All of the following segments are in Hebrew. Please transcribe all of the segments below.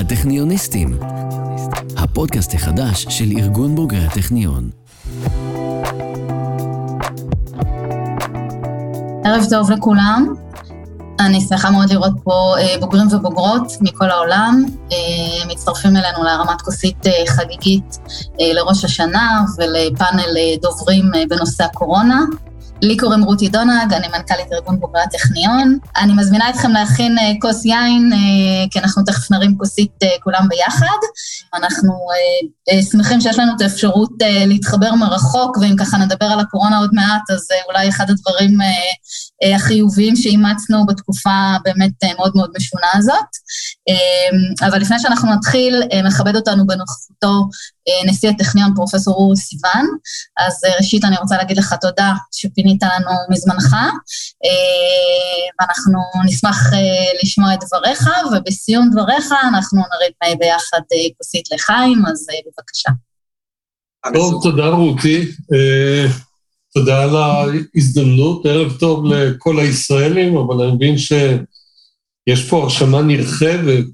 הטכניוניסטים, הפודקאסט החדש של ארגון בוגרי הטכניון. ערב טוב לכולם. אני שמחה מאוד לראות פה אה, בוגרים ובוגרות מכל העולם, אה, מצטרפים אלינו להרמת כוסית אה, חגיגית לראש השנה ולפאנל דוברים בנושא הקורונה. לי קוראים רותי דונג, אני מנכ"לית ארגון בוגרי הטכניון. אני מזמינה אתכם להכין uh, כוס יין, uh, כי אנחנו תכף נרים כוסית uh, כולם ביחד. אנחנו שמחים שיש לנו את האפשרות להתחבר מרחוק, ואם ככה נדבר על הקורונה עוד מעט, אז אולי אחד הדברים החיוביים שאימצנו בתקופה באמת uh, מאוד מאוד משונה הזאת. Uh, אבל לפני שאנחנו נתחיל, מכבד אותנו בנוכחותו נשיא הטכניון, פרופ' אורי סיוון. אז ראשית אני רוצה להגיד לך תודה שפינית לנו מזמנך, אה, ואנחנו נשמח אה, לשמוע את דבריך, ובסיום דבריך אנחנו נריד ביחד אה, כוסית לחיים, אז בבקשה. טוב, תודה רותי. תודה על ההזדמנות, ערב טוב לכל הישראלים, אבל אני מבין שיש פה הרשמה נרחבת,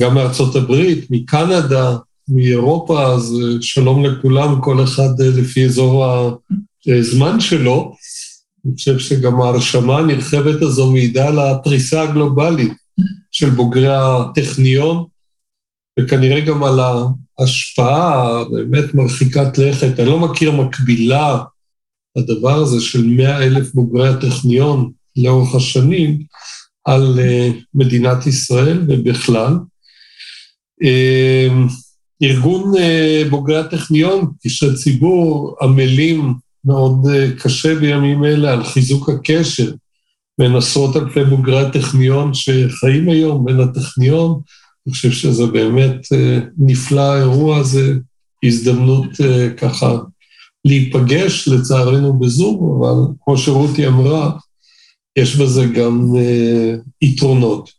גם מארצות הברית, מקנדה, מאירופה, אז שלום לכולם, כל אחד לפי אזור הזמן שלו. אני חושב שגם ההרשמה הנרחבת הזו מעידה על הפריסה הגלובלית של בוגרי הטכניון, וכנראה גם על ההשפעה באמת מרחיקת לכת. אני לא מכיר מקבילה לדבר הזה של מאה אלף בוגרי הטכניון לאורך השנים על uh, מדינת ישראל ובכלל. Uh, ארגון uh, בוגרי הטכניון, קשרי ציבור, עמלים מאוד אה, קשה בימים אלה על חיזוק הקשר בין עשרות אלפי בוגרי הטכניון שחיים היום, בין הטכניון. אני חושב שזה באמת אה, נפלא האירוע הזה, הזדמנות אה, ככה להיפגש, לצערנו בזום, אבל כמו שרותי אמרה, יש בזה גם יתרונות.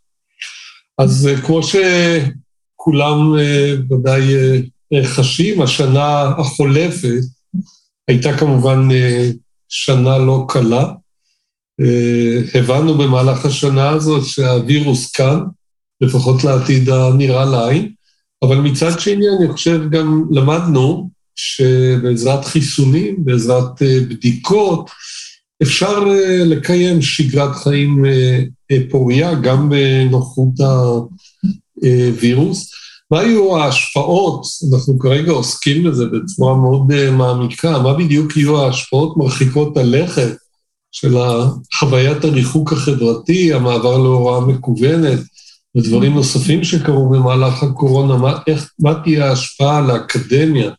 אז כמו שכולם ודאי חשים, השנה החולפת הייתה כמובן אה, שנה לא קלה. אה, הבנו במהלך השנה הזאת שהווירוס כאן, לפחות לעתיד הנראה לעין, אבל מצד שני אני חושב גם למדנו שבעזרת חיסונים, בעזרת אה, בדיקות, אפשר לקיים שגרת חיים פוריה גם בנוחות הווירוס. מה היו ההשפעות, אנחנו כרגע עוסקים בזה בצורה מאוד מעמיקה, מה בדיוק יהיו ההשפעות מרחיקות הלכת של חוויית הריחוק החברתי, המעבר להוראה מקוונת, ודברים נוספים שקרו במהלך הקורונה, מה, איך, מה תהיה ההשפעה על האקדמיה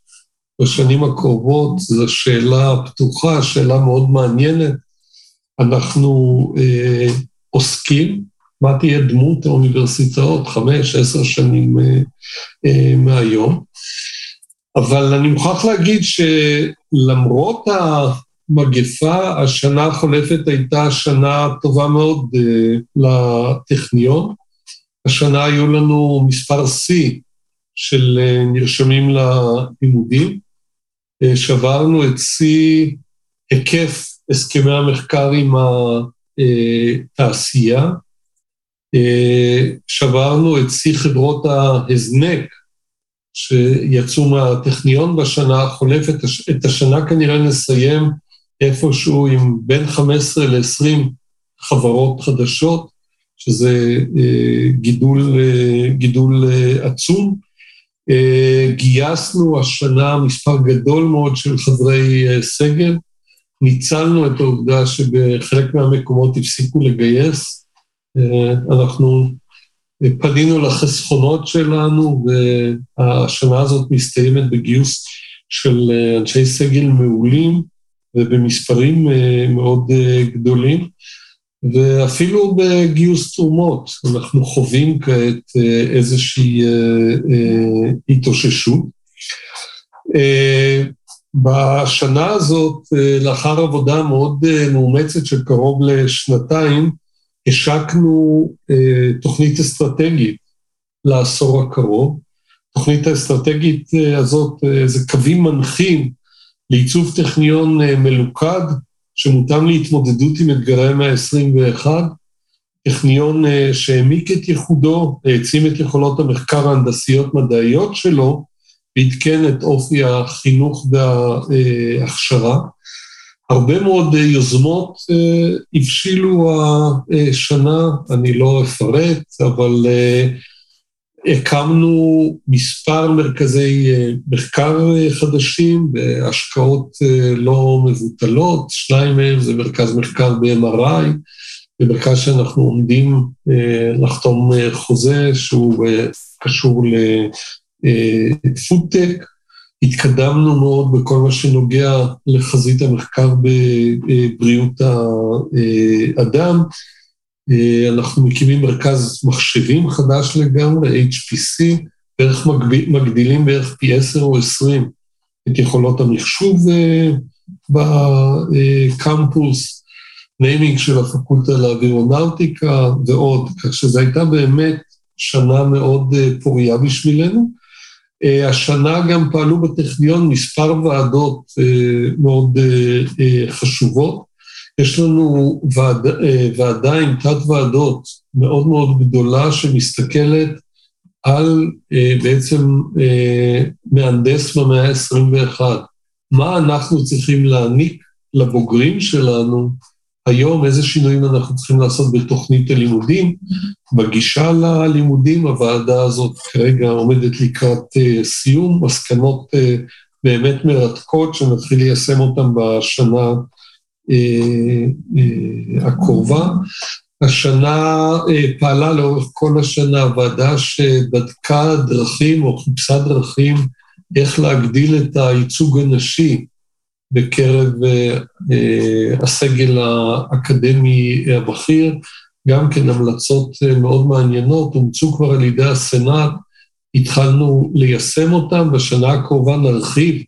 בשנים הקרובות, זו שאלה פתוחה, שאלה מאוד מעניינת. אנחנו אה, עוסקים מה תהיה דמות האוניברסיטאות חמש, עשר שנים אה, אה, מהיום. אבל אני מוכרח להגיד שלמרות המגפה, השנה החולפת הייתה שנה טובה מאוד אה, לטכניון. השנה היו לנו מספר שיא של נרשמים ללימודים. שברנו את שיא היקף הסכמי המחקר עם התעשייה. שברנו את שיא חברות ההזנק שיצאו מהטכניון בשנה החולפת. את השנה כנראה נסיים איפשהו עם בין 15 ל-20 חברות חדשות, שזה אה, גידול, אה, גידול אה, עצום. גייסנו השנה מספר גדול מאוד של חברי סגל. ניצלנו את העובדה שבחלק מהמקומות הפסיקו לגייס. אנחנו פנינו לחסכונות שלנו, והשנה הזאת מסתיימת בגיוס של אנשי סגל מעולים ובמספרים מאוד גדולים, ואפילו בגיוס תרומות אנחנו חווים כעת איזושהי התאוששות. בשנה הזאת, לאחר עבודה מאוד מאומצת של קרוב לשנתיים, השקנו אה, תוכנית אסטרטגית לעשור הקרוב. התוכנית האסטרטגית אה, הזאת אה, זה קווים מנחים לעיצוב טכניון אה, מלוכד, שמותאם להתמודדות עם אתגרי המאה ה-21. טכניון שהעמיק את ייחודו, העצים את יכולות המחקר ההנדסיות-מדעיות שלו, ועדכן את אופי החינוך וההכשרה. הרבה מאוד יוזמות הבשילו השנה, אני לא אפרט, אבל הקמנו מספר מרכזי מחקר חדשים בהשקעות לא מבוטלות, שניים מהם זה מרכז מחקר ב-MRI, במרכז שאנחנו עומדים לחתום חוזה שהוא קשור לפודטק. התקדמנו מאוד בכל מה שנוגע לחזית המחקר בבריאות האדם. אנחנו מקימים מרכז מחשבים חדש לגמרי, HPC, בערך מגדילים בערך פי עשר או עשרים את יכולות המחשוב בקמפוס, naming של הפקולטה לאווירונאוטיקה ועוד, כך שזו הייתה באמת שנה מאוד פוריה בשבילנו. השנה גם פעלו בטכניון מספר ועדות מאוד חשובות. יש לנו ועד, ועדה עם תת-ועדות מאוד מאוד גדולה שמסתכלת על בעצם מהנדס במאה ה-21. מה אנחנו צריכים להעניק לבוגרים שלנו היום, איזה שינויים אנחנו צריכים לעשות בתוכנית הלימודים. בגישה ללימודים, הוועדה הזאת כרגע עומדת לקראת סיום, מסקנות באמת מרתקות שנתחיל ליישם אותן בשנה הקרובה. השנה פעלה לאורך כל השנה ועדה שבדקה דרכים או חיפשה דרכים איך להגדיל את הייצוג הנשי בקרב הסגל האקדמי הבכיר, גם כן המלצות מאוד מעניינות, אומצו כבר על ידי הסנאט, התחלנו ליישם אותן, בשנה הקרובה נרחיב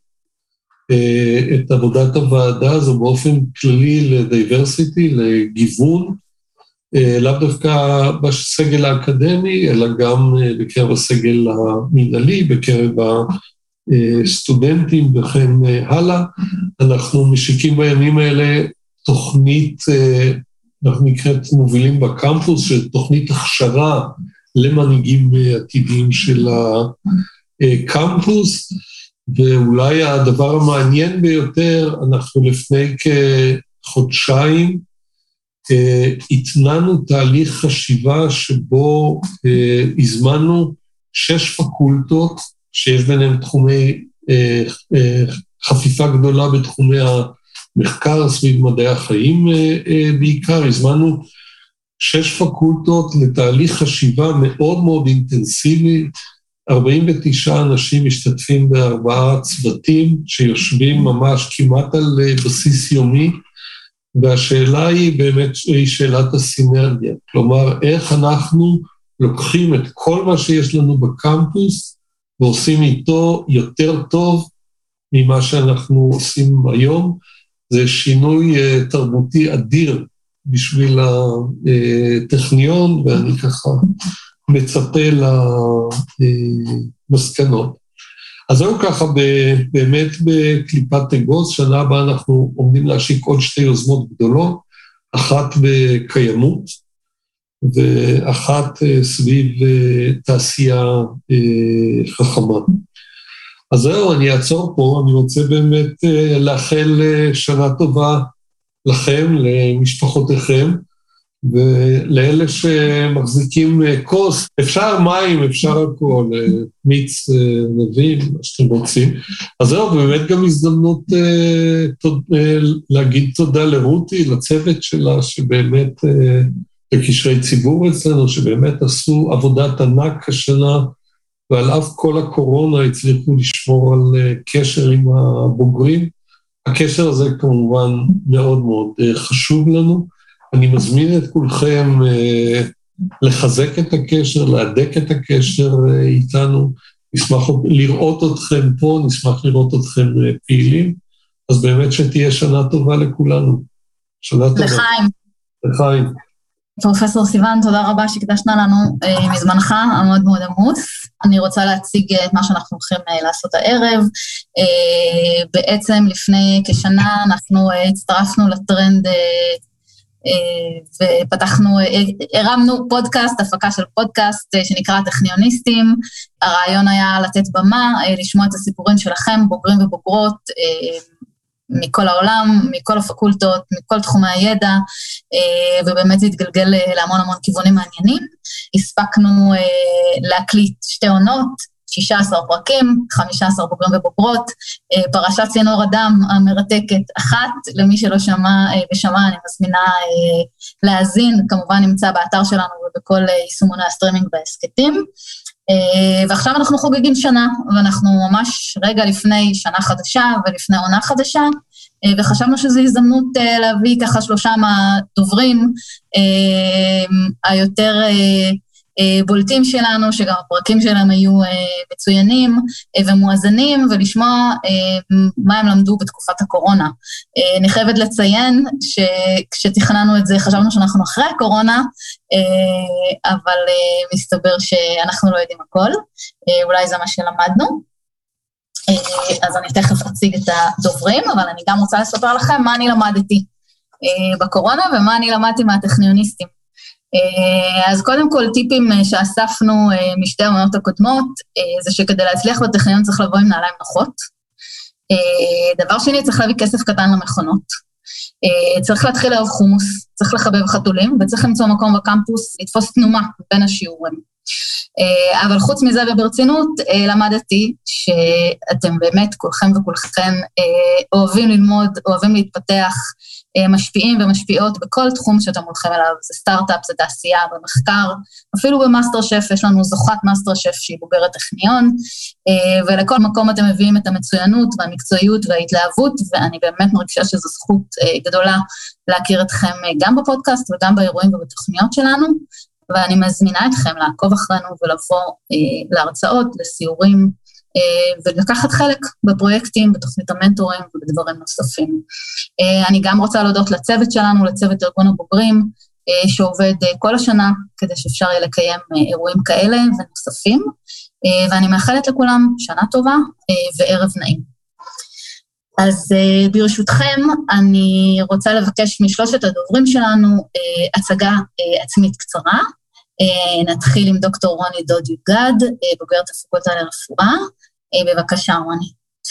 את עבודת הוועדה הזו באופן כללי לדייברסיטי, לגיוון, לאו דווקא בסגל האקדמי, אלא גם בקרב הסגל המנהלי, בקרב הסטודנטים וכן הלאה. אנחנו משיקים בימים האלה תוכנית, אנחנו נקראת מובילים בקמפוס, של תוכנית הכשרה למנהיגים עתידיים של הקמפוס. ואולי הדבר המעניין ביותר, אנחנו לפני כחודשיים התנענו תהליך חשיבה שבו הזמנו שש פקולטות, שיש ביניהן תחומי חפיפה גדולה בתחומי המחקר סביב מדעי החיים בעיקר, הזמנו שש פקולטות לתהליך חשיבה מאוד מאוד אינטנסיבי, 49 אנשים משתתפים בארבעה צוותים שיושבים ממש כמעט על בסיס יומי, והשאלה היא באמת, היא שאלת הסינרגיה. כלומר, איך אנחנו לוקחים את כל מה שיש לנו בקמפוס ועושים איתו יותר טוב ממה שאנחנו עושים היום. זה שינוי תרבותי אדיר בשביל הטכניון, ואני ככה מצפה למסקנות. אז זהו ככה באמת בקליפת אגוז, שנה הבאה אנחנו עומדים להשיק עוד שתי יוזמות גדולות, אחת בקיימות ואחת סביב תעשייה חכמה. אז זהו, אני אעצור פה, אני רוצה באמת לאחל שנה טובה לכם, למשפחותיכם, ולאלה שמחזיקים כוס, אפשר מים, אפשר הכול, מיץ נביב, מה שאתם רוצים. אז זהו, באמת גם הזדמנות להגיד תודה לרותי, לצוות שלה, שבאמת, בקשרי ציבור אצלנו, שבאמת עשו עבודת ענק השנה, ועל אף כל הקורונה הצליחו לשמור על קשר עם הבוגרים. הקשר הזה כמובן מאוד מאוד חשוב לנו. אני מזמין את כולכם לחזק את הקשר, להדק את הקשר איתנו. נשמח לראות אתכם פה, נשמח לראות אתכם פעילים. אז באמת שתהיה שנה טובה לכולנו. שנה טובה. לחיים. לחיים. פרופסור סיוון, תודה רבה שהקדשת לנו אה, מזמנך המאוד מאוד עמוס. אני רוצה להציג את מה שאנחנו הולכים אה, לעשות הערב. אה, בעצם לפני כשנה אנחנו הצטרפנו לטרנד ופתחנו, הרמנו פודקאסט, הפקה של פודקאסט שנקרא טכניוניסטים. הרעיון היה לתת במה, לשמוע את הסיפורים שלכם, בוגרים ובוגרות, מכל העולם, מכל הפקולטות, מכל תחומי הידע, ובאמת זה התגלגל להמון המון כיוונים מעניינים. הספקנו להקליט שתי עונות, 16 פרקים, 15 בוגרים ובוגרות, אה, פרשת צינור הדם המרתקת אחת, למי שלא שמע אה, ושמע, אני מזמינה אה, להאזין, כמובן נמצא באתר שלנו ובכל יישומוני הסטרימינג וההסכתים. ועכשיו אנחנו חוגגים שנה, ואנחנו ממש רגע לפני שנה חדשה ולפני עונה חדשה, וחשבנו שזו הזדמנות להביא ככה שלושה מהדוברים היותר בולטים שלנו, שגם הפרקים שלהם היו אה, מצוינים אה, ומואזנים, ולשמוע מה הם למדו בתקופת הקורונה. אני חייבת לציין שכשתכננו את זה חשבנו שאנחנו אחרי הקורונה, אבל מסתבר שאנחנו לא יודעים הכל, אולי זה מה שלמדנו. אז אני תכף אציג את הדוברים, אבל אני גם רוצה לספר לכם מה אני למדתי בקורונה ומה אני למדתי מהטכניוניסטים. אה, אז קודם כל, טיפים אה, שאספנו אה, משתי העונות הקודמות, זה שכדי להצליח בטכניון צריך לבוא עם נעליים נוחות. דבר שני, צריך להביא כסף קטן למכונות. צריך להתחיל לאהוב חומוס, צריך לחבב חתולים, וצריך למצוא מקום בקמפוס לתפוס תנומה בין השיעורים. אבל חוץ מזה וברצינות, למדתי שאתם באמת, כולכם וכולכם, אוהבים ללמוד, אוהבים להתפתח, משפיעים ומשפיעות בכל תחום שאתם הולכים אליו, זה סטארט-אפ, זה תעשייה, במחקר, אפילו במאסטר שף, יש לנו זוכת מאסטר שף שהיא בוגרת טכניון, אה, ולכל מקום אתם מביאים את המצוינות והמקצועיות וההתלהבות, ואני באמת מרגישה שזו זכות אה, גדולה להכיר אתכם גם בפודקאסט וגם באירועים ובתוכניות שלנו, ואני מזמינה אתכם לעקוב אחרינו ולבוא להרצאות, לסיורים, אה, ולקחת חלק בפרויקטים, בתוכנית המנטורים ובדברים נוספים. אה, אני גם רוצה להודות לצוות שלנו, לצוות ארגון הבוגרים, אה, שעובד כל השנה כדי שאפשר יהיה לקיים אירועים כאלה ונוספים, ואני מאחלת לכולם שנה טובה וערב נעים. אז ברשותכם, אני רוצה לבקש משלושת הדוברים שלנו הצגה עצמית קצרה. נתחיל עם דוקטור רוני דוד יוגד, בוגרת הפקולטה לרפואה. אה, בבקשה, רוני.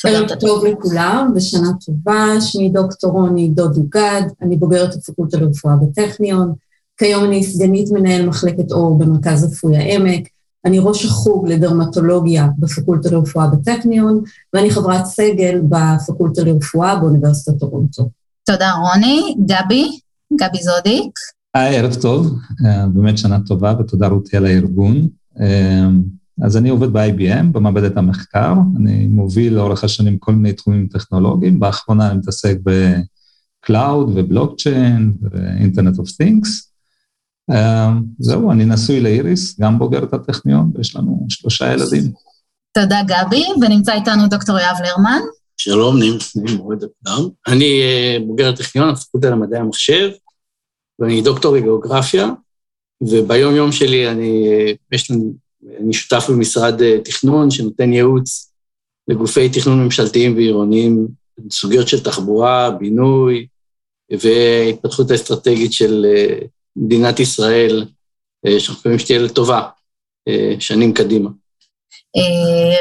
ערב טוב לכולם ושנה טובה, שמי דוקטור רוני דוד יוגד, אני בוגרת הפקולטה לרפואה בטכניון, כיום אני סגנית מנהל מחלקת אור במרכז רפואי העמק, אני ראש החוג לדרמטולוגיה בפקולטה לרפואה בטכניון, ואני חברת סגל בפקולטה לרפואה באוניברסיטת טורונטו. תודה רוני. גבי, גבי זודיק. היי, ערב טוב, אה, באמת שנה טובה ותודה רותי על הארגון. אה, אז אני עובד ב-IBM, במעבדת המחקר, אני מוביל לאורך השנים כל מיני תחומים טכנולוגיים, באחרונה אני מתעסק ב-Cloud ובלוקצ'יין ו-Internet of Things. Uh, זהו, אני נשוי לאיריס, גם בוגרת הטכניון, ויש לנו שלושה ילדים. תודה, גבי, ונמצא איתנו דוקטור יאב לרמן. שלום, נעים, מאוד לכולם. אני uh, בוגר הטכניון, הפקולטה למדעי המחשב, ואני דוקטור לגיאוגרפיה, וביום-יום שלי אני, uh, יש לנו אני שותף במשרד אה, תכנון שנותן ייעוץ לגופי תכנון ממשלתיים ועירוניים, סוגיות של תחבורה, בינוי והתפתחות האסטרטגית של אה, מדינת ישראל, אה, שאנחנו מקווים שתהיה לטובה שנים קדימה.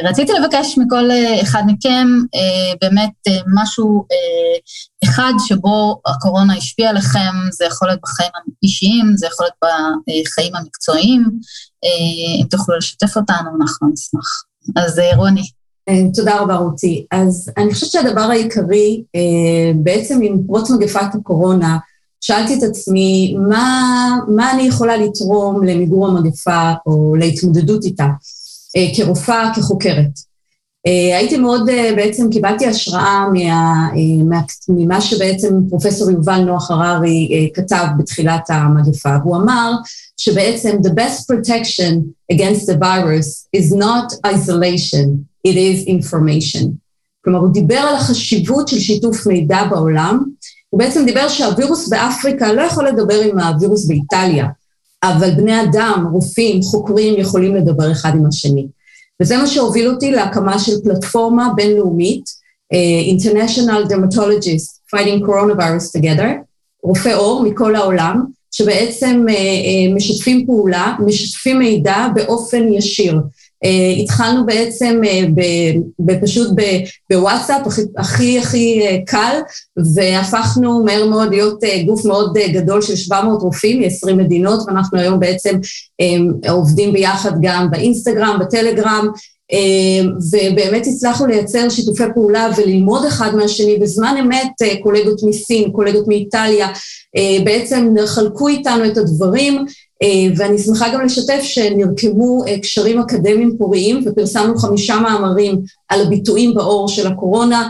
רציתי לבקש מכל אחד מכם באמת משהו אחד שבו הקורונה השפיעה עליכם, זה יכול להיות בחיים האישיים, זה יכול להיות בחיים המקצועיים, אה, אם תוכלו לשתף אותנו, אנחנו נשמח. אז אה, רוני. אה, תודה רבה, רותי. אז אני חושבת שהדבר העיקרי, בעצם עם פרוץ מגפת הקורונה, שאלתי את עצמי, מה, מה אני יכולה לתרום למיגור המגפה או להתמודדות איתה, כרופאה, כחוקרת. הייתי מאוד, בעצם קיבלתי השראה מה, מה, ממה שבעצם פרופסור יובל נוח הררי כתב בתחילת המגפה, והוא אמר שבעצם the best protection against the virus is not isolation, it is information. כלומר, הוא דיבר על החשיבות של שיתוף מידע בעולם, הוא בעצם דיבר שהווירוס באפריקה לא יכול לדבר עם הווירוס באיטליה, אבל בני אדם, רופאים, חוקרים, יכולים לדבר אחד עם השני. וזה מה שהוביל אותי להקמה של פלטפורמה בינלאומית, uh, International Dermatologists Fighting Coronavirus Together, רופאי עור מכל העולם, שבעצם משתפים פעולה, משתפים מידע באופן ישיר. Uh, התחלנו בעצם uh, פשוט בוואטסאפ, הכי הכי, uh, קל, והפכנו מהר מאוד להיות גוף מאוד גדול של 700 רופאים מ-20 מדינות, ואנחנו היום בעצם עובדים ביחד גם באינסטגרם, בטלגרם, ובאמת הצלחנו לייצר שיתופי פעולה וללמוד אחד מהשני. בזמן אמת קולגות מסין, קולגות מאיטליה, בעצם חלקו איתנו את הדברים, אה, ואני שמחה גם לשתף שנרקמו אה, קשרים אקדמיים פוריים ופרסמנו חמישה מאמרים על הביטויים בעור של הקורונה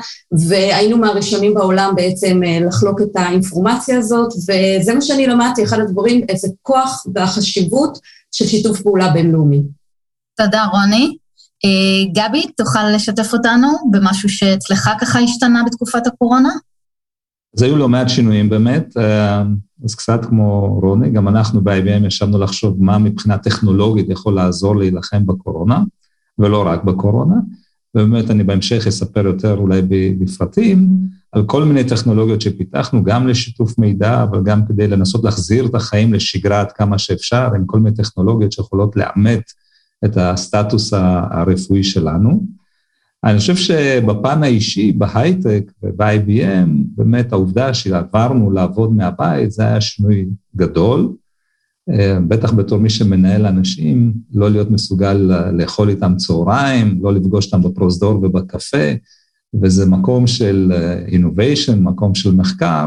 והיינו מהראשונים בעולם בעצם אה, לחלוק את האינפורמציה הזאת וזה מה שאני למדתי, אחד הדברים, איזה כוח והחשיבות של שיתוף פעולה בינלאומי. תודה רוני. גבי, תוכל לשתף אותנו במשהו שאצלך ככה השתנה בתקופת הקורונה? אז היו לא מעט שינויים באמת, אה, אז קצת כמו רוני, גם אנחנו ב-IBM ישבנו לחשוב מה מבחינה טכנולוגית יכול לעזור להילחם בקורונה, ולא רק בקורונה, ובאמת אני בהמשך אספר יותר אולי בפרטים על כל מיני טכנולוגיות שפיתחנו, גם לשיתוף מידע, אבל גם כדי לנסות להחזיר את החיים לשגרה עד כמה שאפשר, עם כל מיני טכנולוגיות שיכולות לאמת את הסטטוס הרפואי שלנו. אני חושב שבפן האישי, בהייטק וב-IBM, באמת העובדה שעברנו לעבוד מהבית, זה היה שינוי גדול. אה, בטח בתור מי שמנהל אנשים, לא להיות מסוגל לאכול איתם צהריים, לא לפגוש אותם בפרוזדור ובקפה, וזה מקום של innovation, מקום של מחקר,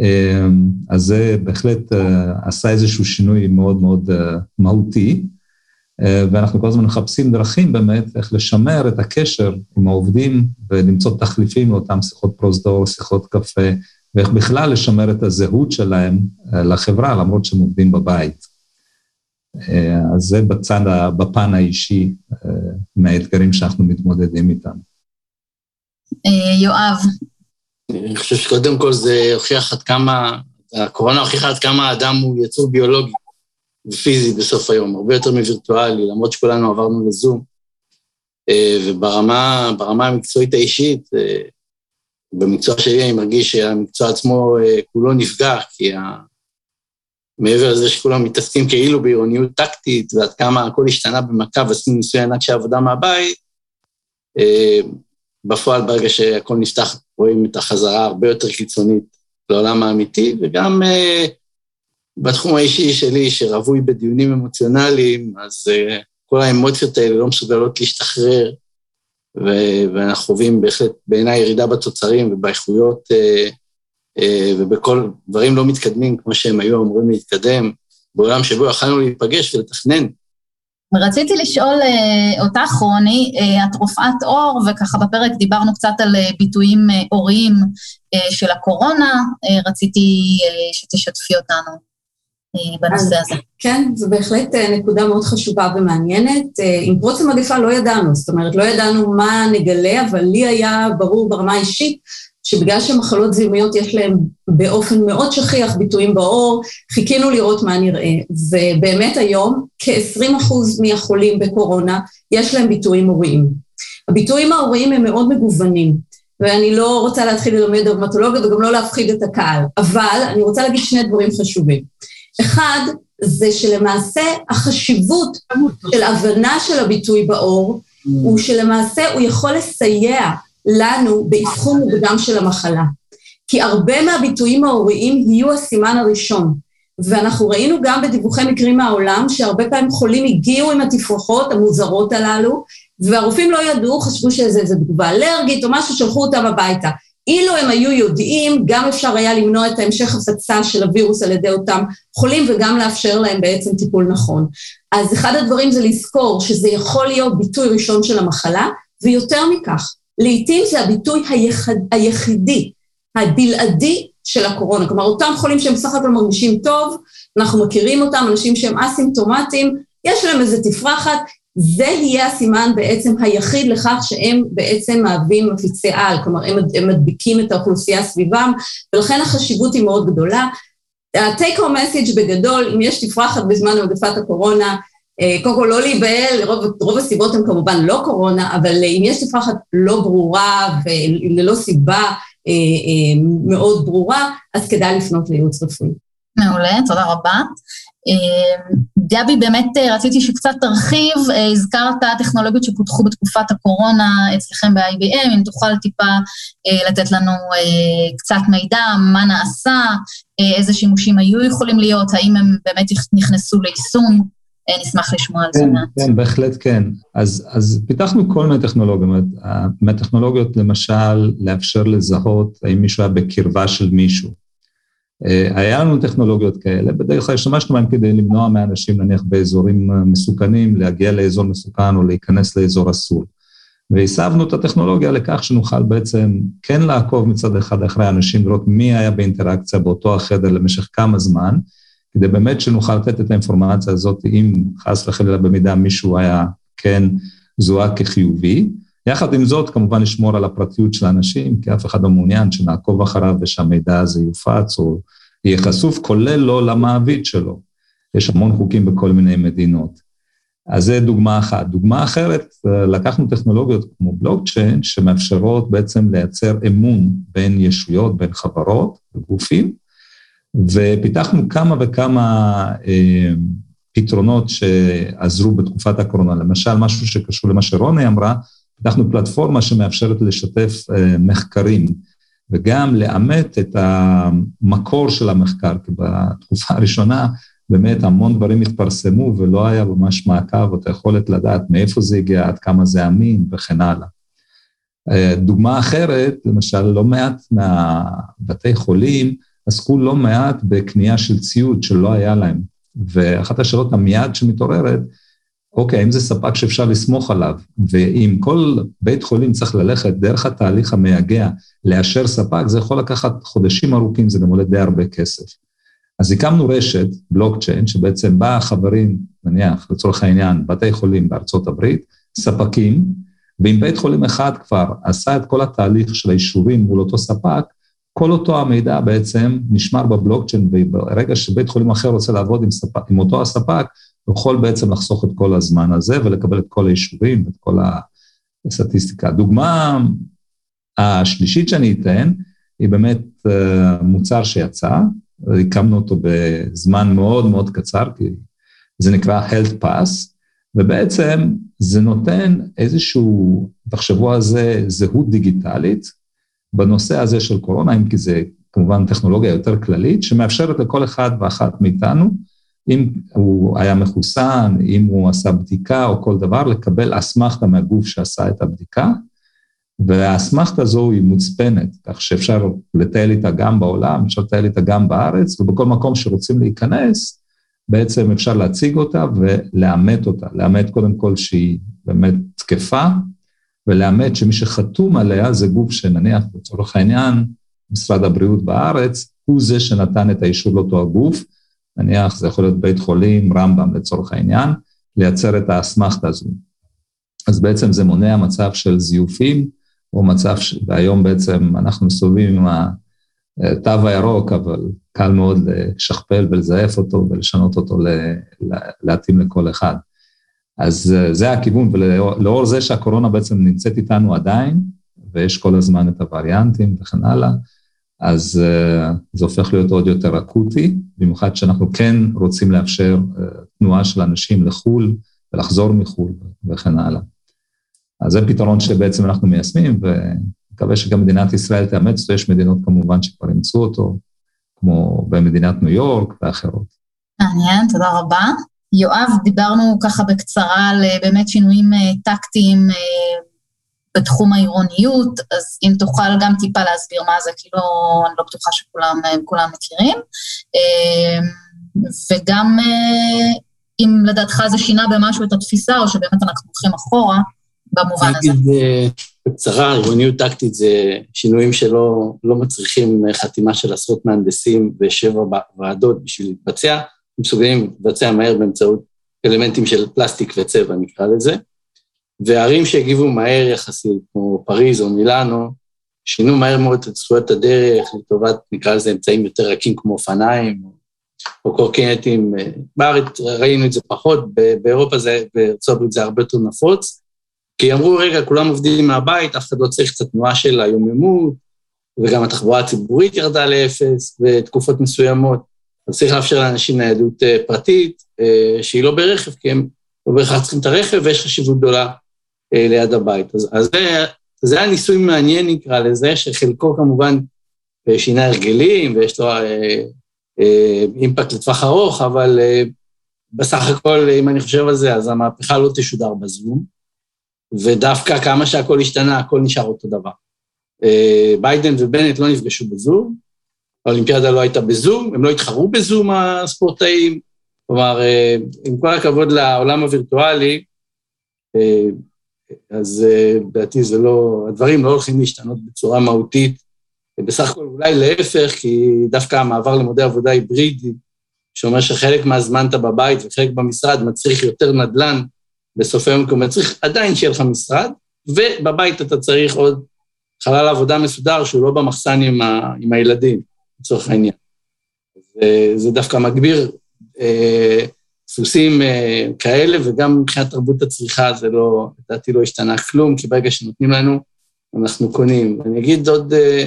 אה, אז זה בהחלט אה, עשה איזשהו שינוי מאוד מאוד מהותי. אה, ואנחנו כל הזמן מחפשים דרכים באמת איך לשמר את הקשר עם העובדים ולמצוא תחליפים לאותם שיחות פרוזדור, שיחות קפה, ואיך בכלל לשמר את הזהות שלהם אה, לחברה, למרות שהם עובדים בבית. אה, אז זה בצד, בפן האישי, מהאתגרים שאנחנו מתמודדים איתם. יואב. אני חושב שקודם כל זה הוכיח עד כמה, הקורונה הוכיחה עד כמה האדם הוא יצור ביולוגי. ופיזי בסוף היום, הרבה יותר מווירטואלי, למרות שכולנו עברנו לזום. אה, וברמה המקצועית האישית, אה, במקצוע שלי אני מרגיש שהמקצוע עצמו אה, כולו נפגע, כי ה... מעבר לזה שכולם מתעסקים כאילו בעירוניות טקטית, ועד כמה הכל השתנה במכה ועשינו ניסוי ענק של עבודה מהבית, בפועל ברגע שהכל נפתח רואים את החזרה הרבה יותר קיצונית לעולם האמיתי, וגם בתחום האישי שלי, שרווי בדיונים אמוציונליים, אז uh, כל האמוציות האלה לא מסוגלות להשתחרר, ו- ואנחנו חווים בהחלט בעיניי ירידה בתוצרים ובאיכויות, uh, uh, ובכל דברים לא מתקדמים כמו שהם היו אמורים להתקדם, בעולם שבו יכלנו להיפגש ולתכנן. רציתי לשאול אותך, רוני, את רופאת עור, וככה בפרק דיברנו קצת על ביטויים עוריים uh, של הקורונה, רציתי שתשתפי אותנו. בנושא הזה. כן, זו בהחלט אה, נקודה מאוד חשובה ומעניינת. אה, עם פרוץ המגפה לא ידענו, זאת אומרת, לא ידענו מה נגלה, אבל לי היה ברור ברמה האישית שבגלל שמחלות זיהומיות יש להן באופן מאוד שכיח ביטויים בעור, חיכינו לראות מה נראה. ובאמת היום כ-20% מהחולים בקורונה יש להם ביטויים עוריים. הביטויים ההוריים הם מאוד מגוונים, ואני לא רוצה להתחיל ללמד דרמטולוגיה וגם לא להפחיד את הקהל, אבל אני רוצה להגיד שני דברים חשובים. אחד, זה שלמעשה החשיבות של הבנה של הביטוי בעור, הוא שלמעשה הוא יכול לסייע לנו באבחון מוקדם של המחלה. כי הרבה מהביטויים ההוריים יהיו הסימן הראשון. ואנחנו ראינו גם בדיווחי מקרים מהעולם, שהרבה פעמים חולים הגיעו עם התפרחות המוזרות הללו, והרופאים לא ידעו, חשבו שזה תגובה אלרגית או משהו, שלחו אותם הביתה. אילו הם היו יודעים, גם אפשר היה למנוע את ההמשך הפצה של הווירוס על ידי אותם חולים וגם לאפשר להם בעצם טיפול נכון. אז אחד הדברים זה לזכור שזה יכול להיות ביטוי ראשון של המחלה, ויותר מכך, לעתים זה הביטוי היחד, היחידי, הבלעדי של הקורונה. כלומר, אותם חולים שהם בסך הכל מרגישים טוב, אנחנו מכירים אותם, אנשים שהם אסימפטומטיים, יש להם איזה תפרחת, זה יהיה הסימן בעצם היחיד לכך שהם בעצם מהווים מפיצי על, כלומר הם, הם מדביקים את האוכלוסייה סביבם, ולכן החשיבות היא מאוד גדולה. ה-take home message בגדול, אם יש תפרחת בזמן מגפת הקורונה, אה, קודם כל לא להיבהל, רוב, רוב הסיבות הן כמובן לא קורונה, אבל אם יש תפרחת לא ברורה וללא סיבה, מאוד ברורה, אז כדאי לפנות לייעוץ רפואי. מעולה, תודה רבה. גבי, באמת רציתי שקצת תרחיב, הזכרת טכנולוגיות שפותחו בתקופת הקורונה אצלכם ב-IBM, אם תוכל טיפה לתת לנו קצת מידע, מה נעשה, איזה שימושים היו יכולים להיות, האם הם באמת נכנסו ליישום, נשמח לשמוע על זה מעט. כן, כן, בהחלט כן. אז, אז פיתחנו כל מיני טכנולוגיות, מהטכנולוגיות למשל לאפשר לזהות האם מישהו היה בקרבה של מישהו. היה לנו טכנולוגיות כאלה, בדרך כלל השתמשנו בהן כדי למנוע מאנשים נניח באזורים מסוכנים, להגיע לאזור מסוכן או להיכנס לאזור אסור. והסבנו את הטכנולוגיה לכך שנוכל בעצם כן לעקוב מצד אחד אחרי אנשים, לראות מי היה באינטראקציה באותו החדר למשך כמה זמן, כדי באמת שנוכל לתת את האינפורמציה הזאת, אם חס וחלילה במידה מישהו היה כן זוהה כחיובי. יחד עם זאת, כמובן לשמור על הפרטיות של האנשים, כי אף אחד לא מעוניין שנעקוב אחריו ושהמידע הזה יופץ או יהיה חשוף, כולל לא למעביד שלו. יש המון חוקים בכל מיני מדינות. אז זו דוגמה אחת. דוגמה אחרת, לקחנו טכנולוגיות כמו בלוקצ'יין, שמאפשרות בעצם לייצר אמון בין ישויות, בין חברות וגופים, ופיתחנו כמה וכמה אה, פתרונות שעזרו בתקופת הקורונה. למשל, משהו שקשור למה שרוני אמרה, פיתחנו פלטפורמה שמאפשרת לשתף אה, מחקרים וגם לאמת את המקור של המחקר, כי בתקופה הראשונה באמת המון דברים התפרסמו ולא היה ממש מעקב או את היכולת לדעת מאיפה זה הגיע, עד כמה זה אמין וכן הלאה. אה, דוגמה אחרת, למשל, לא מעט מהבתי חולים עסקו לא מעט בקנייה של ציוד שלא היה להם. ואחת השאלות המיד שמתעוררת, אוקיי, האם זה ספק שאפשר לסמוך עליו? ואם כל בית חולים צריך ללכת דרך התהליך המייגע לאשר ספק, זה יכול לקחת חודשים ארוכים, זה גם עולה די הרבה כסף. אז הקמנו רשת, בלוקצ'יין, שבעצם באה חברים, נניח, לצורך העניין, בתי חולים בארצות הברית, ספקים, ואם בית חולים אחד כבר עשה את כל התהליך של האישורים מול אותו ספק, כל אותו המידע בעצם נשמר בבלוקצ'יין, וברגע שבית חולים אחר רוצה לעבוד עם, ספק, עם אותו הספק, הוא יכול בעצם לחסוך את כל הזמן הזה ולקבל את כל האישורים ואת כל הסטטיסטיקה. הדוגמה השלישית שאני אתן, היא באמת אה, מוצר שיצא, הקמנו אותו בזמן מאוד מאוד קצר, כי זה נקרא Health Pass, ובעצם זה נותן איזשהו, תחשבו על זה, זהות דיגיטלית בנושא הזה של קורונה, אם כי זה כמובן טכנולוגיה יותר כללית, שמאפשרת לכל אחד ואחת מאיתנו, אם הוא היה מחוסן, אם הוא עשה בדיקה או כל דבר, לקבל אסמכתה מהגוף שעשה את הבדיקה, והאסמכתה הזו היא מוצפנת, כך שאפשר לטייל איתה גם בעולם, אפשר לטייל איתה גם בארץ, ובכל מקום שרוצים להיכנס, בעצם אפשר להציג אותה ולאמת אותה. לאמת קודם כל שהיא באמת תקפה, ולאמת שמי שחתום עליה זה גוף שנניח, לצורך העניין, משרד הבריאות בארץ, הוא זה שנתן את האישור לאותו הגוף, נניח זה יכול להיות בית חולים, רמב"ם לצורך העניין, לייצר את האסמכתה הזו. אז בעצם זה מונע מצב של זיופים, או מצב, ש... והיום בעצם אנחנו מסתובבים עם התו הירוק, אבל קל מאוד לשכפל ולזייף אותו ולשנות אותו להתאים לכל אחד. אז זה הכיוון, ולאור זה שהקורונה בעצם נמצאת איתנו עדיין, ויש כל הזמן את הווריאנטים וכן הלאה, אז uh, זה הופך להיות עוד יותר אקוטי, במיוחד שאנחנו כן רוצים לאפשר uh, תנועה של אנשים לחו"ל ולחזור מחו"ל וכן הלאה. אז זה פתרון שבעצם אנחנו מיישמים, ומקווה שגם מדינת ישראל תאמץ אותו, יש מדינות כמובן שכבר אימצו אותו, כמו במדינת ניו יורק ואחרות. מעניין, תודה רבה. יואב, דיברנו ככה בקצרה על אה, באמת שינויים טקטיים בתחום העירוניות, אז אם תוכל גם טיפה להסביר מה זה, כאילו, אני לא בטוחה שכולם מכירים. אמ, וגם אה, אם לדעתך זה שינה במשהו את התפיסה, או שבאמת אנחנו הולכים אחורה במובן הזה. נגיד אה, בקצרה, עירוניות טקטית זה שינויים שלא לא מצריכים חתימה של עשרות מהנדסים ושבע ועדות בשביל להתבצע, מסוגלים להתבצע מהר באמצעות אלמנטים של פלסטיק וצבע, נקרא לזה. וערים שהגיבו מהר יחסית, כמו פריז או מילאנו, שינו מהר מאוד את זכויות הדרך לטובת, נקרא לזה, אמצעים יותר רכים כמו אופניים או, קורקינטים. בארץ ראינו את זה פחות, באירופה זה, בארצות הברית זה הרבה יותר נפוץ, כי אמרו, רגע, כולם עובדים מהבית, אף אחד לא צריך קצת תנועה של היוממות, וגם התחבורה הציבורית ירדה לאפס בתקופות מסוימות, אז צריך לאפשר לאנשים ניידות אה, פרטית, אה, שהיא לא ברכב, כי הם לא בהכרח צריכים את הרכב, ויש חשיבות גדולה ליד הבית. אז, אז זה, זה היה ניסוי מעניין, נקרא לזה, שחלקו כמובן שינה הרגלים, ויש לו אה, אה, אימפקט לטווח ארוך, אבל אה, בסך הכל, אם אני חושב על זה, אז המהפכה לא תשודר בזום, ודווקא כמה שהכל השתנה, הכל נשאר אותו דבר. אה, ביידן ובנט לא נפגשו בזום, האולימפיאדה לא הייתה בזום, הם לא התחרו בזום, הספורטאים. כלומר, אה, עם כל הכבוד לעולם הווירטואלי, אה, אז לדעתי זה לא, הדברים לא הולכים להשתנות בצורה מהותית. בסך הכל אולי להפך, כי דווקא המעבר למודי עבודה היברידי, שאומר שחלק מהזמן אתה בבית וחלק במשרד, מצריך יותר נדל"ן בסוף היום, כי הוא מצריך עדיין שיהיה לך משרד, ובבית אתה צריך עוד חלל עבודה מסודר שהוא לא במחסן עם, ה, עם הילדים, לצורך העניין. זה, זה דווקא מגביר אה, סוסים אה, כאלה, וגם מבחינת תרבות הצריכה זה לא, לדעתי לא השתנה כלום, כי ברגע שנותנים לנו, אנחנו קונים. אני אגיד עוד אה,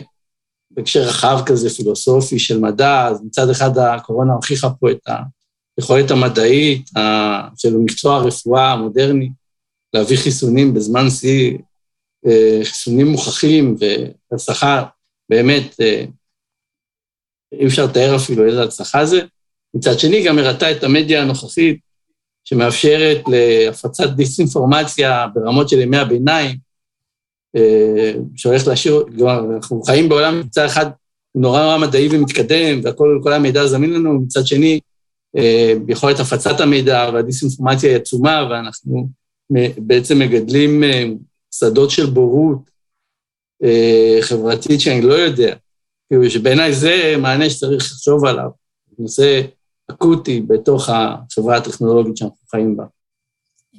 בהקשר רחב כזה, פילוסופי של מדע, אז מצד אחד הקורונה הוכיחה פה את היכולת המדעית של מקצוע הרפואה המודרני, להביא חיסונים בזמן שיא אה, חיסונים מוכחים והצלחה באמת, אי אפשר לתאר אפילו איזה הצלחה זה. מצד שני, גם הראתה את המדיה הנוכחית, שמאפשרת להפצת דיסאינפורמציה ברמות של ימי הביניים, אה, שהולך להשאיר, כלומר, אנחנו חיים בעולם מצד אחד נורא נורא מדעי ומתקדם, וכל המידע זמין לנו, מצד שני, יכולת הפצת המידע והדיסאינפורמציה היא עצומה, ואנחנו בעצם מגדלים שדות של בורות אה, חברתית שאני לא יודע. כאילו שבעיניי זה מענה שצריך לחשוב עליו, נושא אקוטי בתוך החברה הטכנולוגית שאנחנו חיים בה.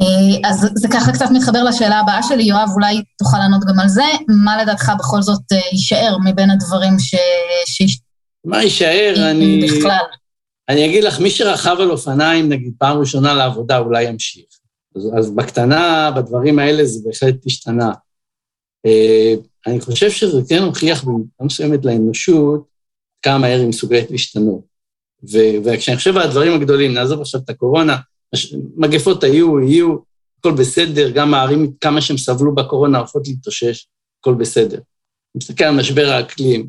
אה, אז זה ככה קצת מתחבר לשאלה הבאה שלי, יואב, אולי תוכל לענות גם על זה. מה לדעתך בכל זאת אה, יישאר מבין הדברים ש... ש... מה יישאר? אני... בכלל. אני אגיד לך, מי שרכב על אופניים, נגיד, פעם ראשונה לעבודה, אולי ימשיך. אז, אז בקטנה, בדברים האלה זה בהחלט השתנה. אני חושב שזה כן הוכיח במידה מסוימת לאנושות כמה מהר היא מסוגלת להשתנות. ו- וכשאני חושב על הדברים הגדולים, נעזוב עכשיו את הקורונה, מגפות היו, יהיו, הכל בסדר, גם הערים, כמה שהם סבלו בקורונה, הולכות להתאושש, הכל בסדר. אני מסתכל על משבר האקלים,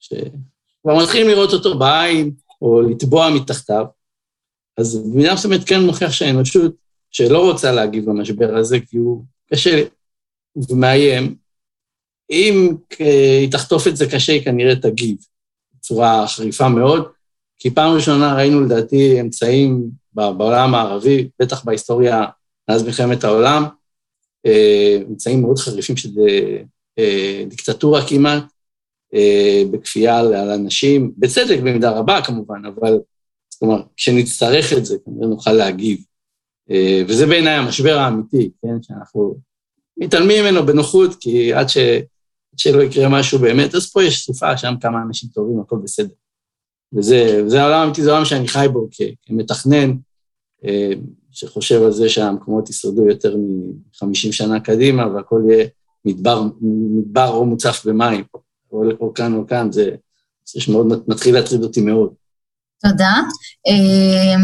שכבר מתחילים לראות אותו בעין, או לטבוע מתחתיו, אז במידה מסוימת כן מוכיח שהאנושות שלא רוצה להגיב במשבר הזה, כי הוא קשה ומאיים. אם היא תחטוף את זה קשה, היא כנראה תגיב בצורה חריפה מאוד, כי פעם ראשונה ראינו לדעתי אמצעים בעולם הערבי, בטח בהיסטוריה מאז מלחמת העולם, אה, אמצעים מאוד חריפים של אה, דיקטטורה כמעט, אה, בכפייה על אנשים, בצדק במידה רבה כמובן, אבל זאת אומרת, כשנצטרך את זה, כנראה נוכל להגיב. אה, וזה בעיניי המשבר האמיתי, כן? שאנחנו מתעלמים ממנו בנוחות, כי עד, ש... עד שלא יקרה משהו באמת, אז פה יש סופה, שם כמה אנשים טובים, הכל בסדר. וזה, וזה העולם האמיתי, זה העולם שאני חי בו. כמתכנן, אה, שחושב על זה שהמקומות ישרדו יותר מ-50 שנה קדימה, והכל יהיה מדבר, מדבר או מוצף במים, או, או כאן או כאן, זה, זה שמאוד מתחיל להטריד אותי מאוד. תודה. אה,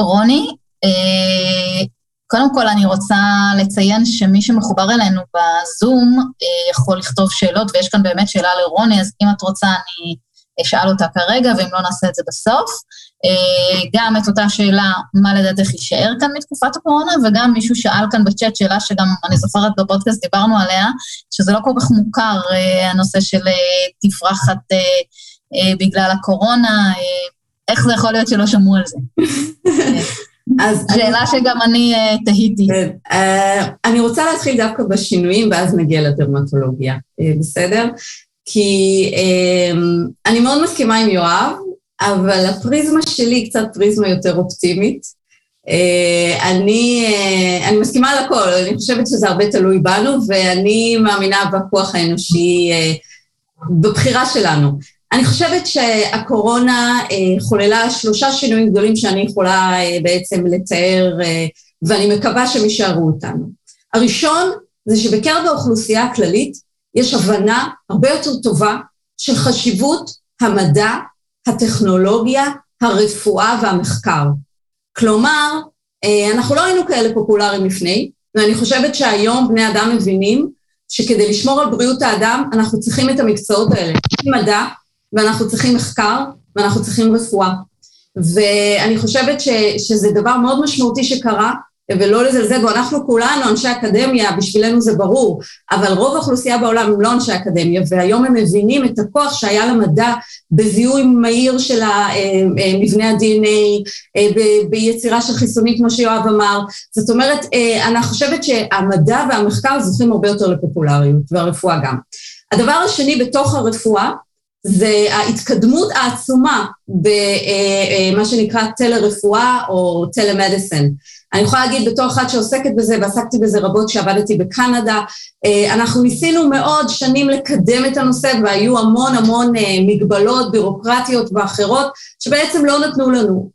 רוני, אה, קודם כל אני רוצה לציין שמי שמחובר אלינו בזום יכול לכתוב שאלות, ויש כאן באמת שאלה לרוני, אז אם את רוצה אני אשאל אותה כרגע, ואם לא נעשה את זה בסוף. אה, גם את אותה שאלה, מה לדעתך יישאר כאן מתקופת הקורונה, וגם מישהו שאל כאן בצ'אט שאלה שגם אני זוכרת בפודקאסט דיברנו עליה, שזה לא כל כך מוכר, הנושא של תפרחת בגלל הקורונה, איך זה יכול להיות שלא שמעו על זה? אז שאלה אני... שגם אני uh, תהיתי. Uh, אני רוצה להתחיל דווקא בשינויים, ואז נגיע לדרמטולוגיה, uh, בסדר? כי uh, אני מאוד מסכימה עם יואב, אבל הפריזמה שלי היא קצת פריזמה יותר אופטימית. Uh, אני, uh, אני מסכימה על הכל, אני חושבת שזה הרבה תלוי בנו, ואני מאמינה בכוח האנושי uh, בבחירה שלנו. אני חושבת שהקורונה אה, חוללה שלושה שינויים גדולים שאני יכולה אה, בעצם לתאר, אה, ואני מקווה שהם יישארו אותנו. הראשון זה שבקרב האוכלוסייה הכללית יש הבנה הרבה יותר טובה של חשיבות המדע, הטכנולוגיה, הרפואה והמחקר. כלומר, אה, אנחנו לא היינו כאלה פופולריים לפני, ואני חושבת שהיום בני אדם מבינים שכדי לשמור על בריאות האדם, אנחנו צריכים את המקצועות האלה. צריכים מדע, ואנחנו צריכים מחקר, ואנחנו צריכים רפואה. ואני חושבת ש, שזה דבר מאוד משמעותי שקרה, ולא לזלזל ואנחנו כולנו אנשי אקדמיה, בשבילנו זה ברור, אבל רוב האוכלוסייה בעולם הם לא אנשי אקדמיה, והיום הם מבינים את הכוח שהיה למדע בזיהוי מהיר של אה, אה, מבנה ה-DNA, אה, ביצירה של חיסונים, כמו שיואב אמר. זאת אומרת, אני חושבת שהמדע והמחקר זוכים הרבה יותר לפופולריות, והרפואה גם. הדבר השני בתוך הרפואה, זה ההתקדמות העצומה במה שנקרא טלרפואה או טלמדיסן. אני יכולה להגיד בתור אחת שעוסקת בזה, ועסקתי בזה רבות כשעבדתי בקנדה, אה, אנחנו ניסינו מאוד שנים לקדם את הנושא, והיו המון המון אה, מגבלות בירוקרטיות ואחרות, שבעצם לא נתנו לנו.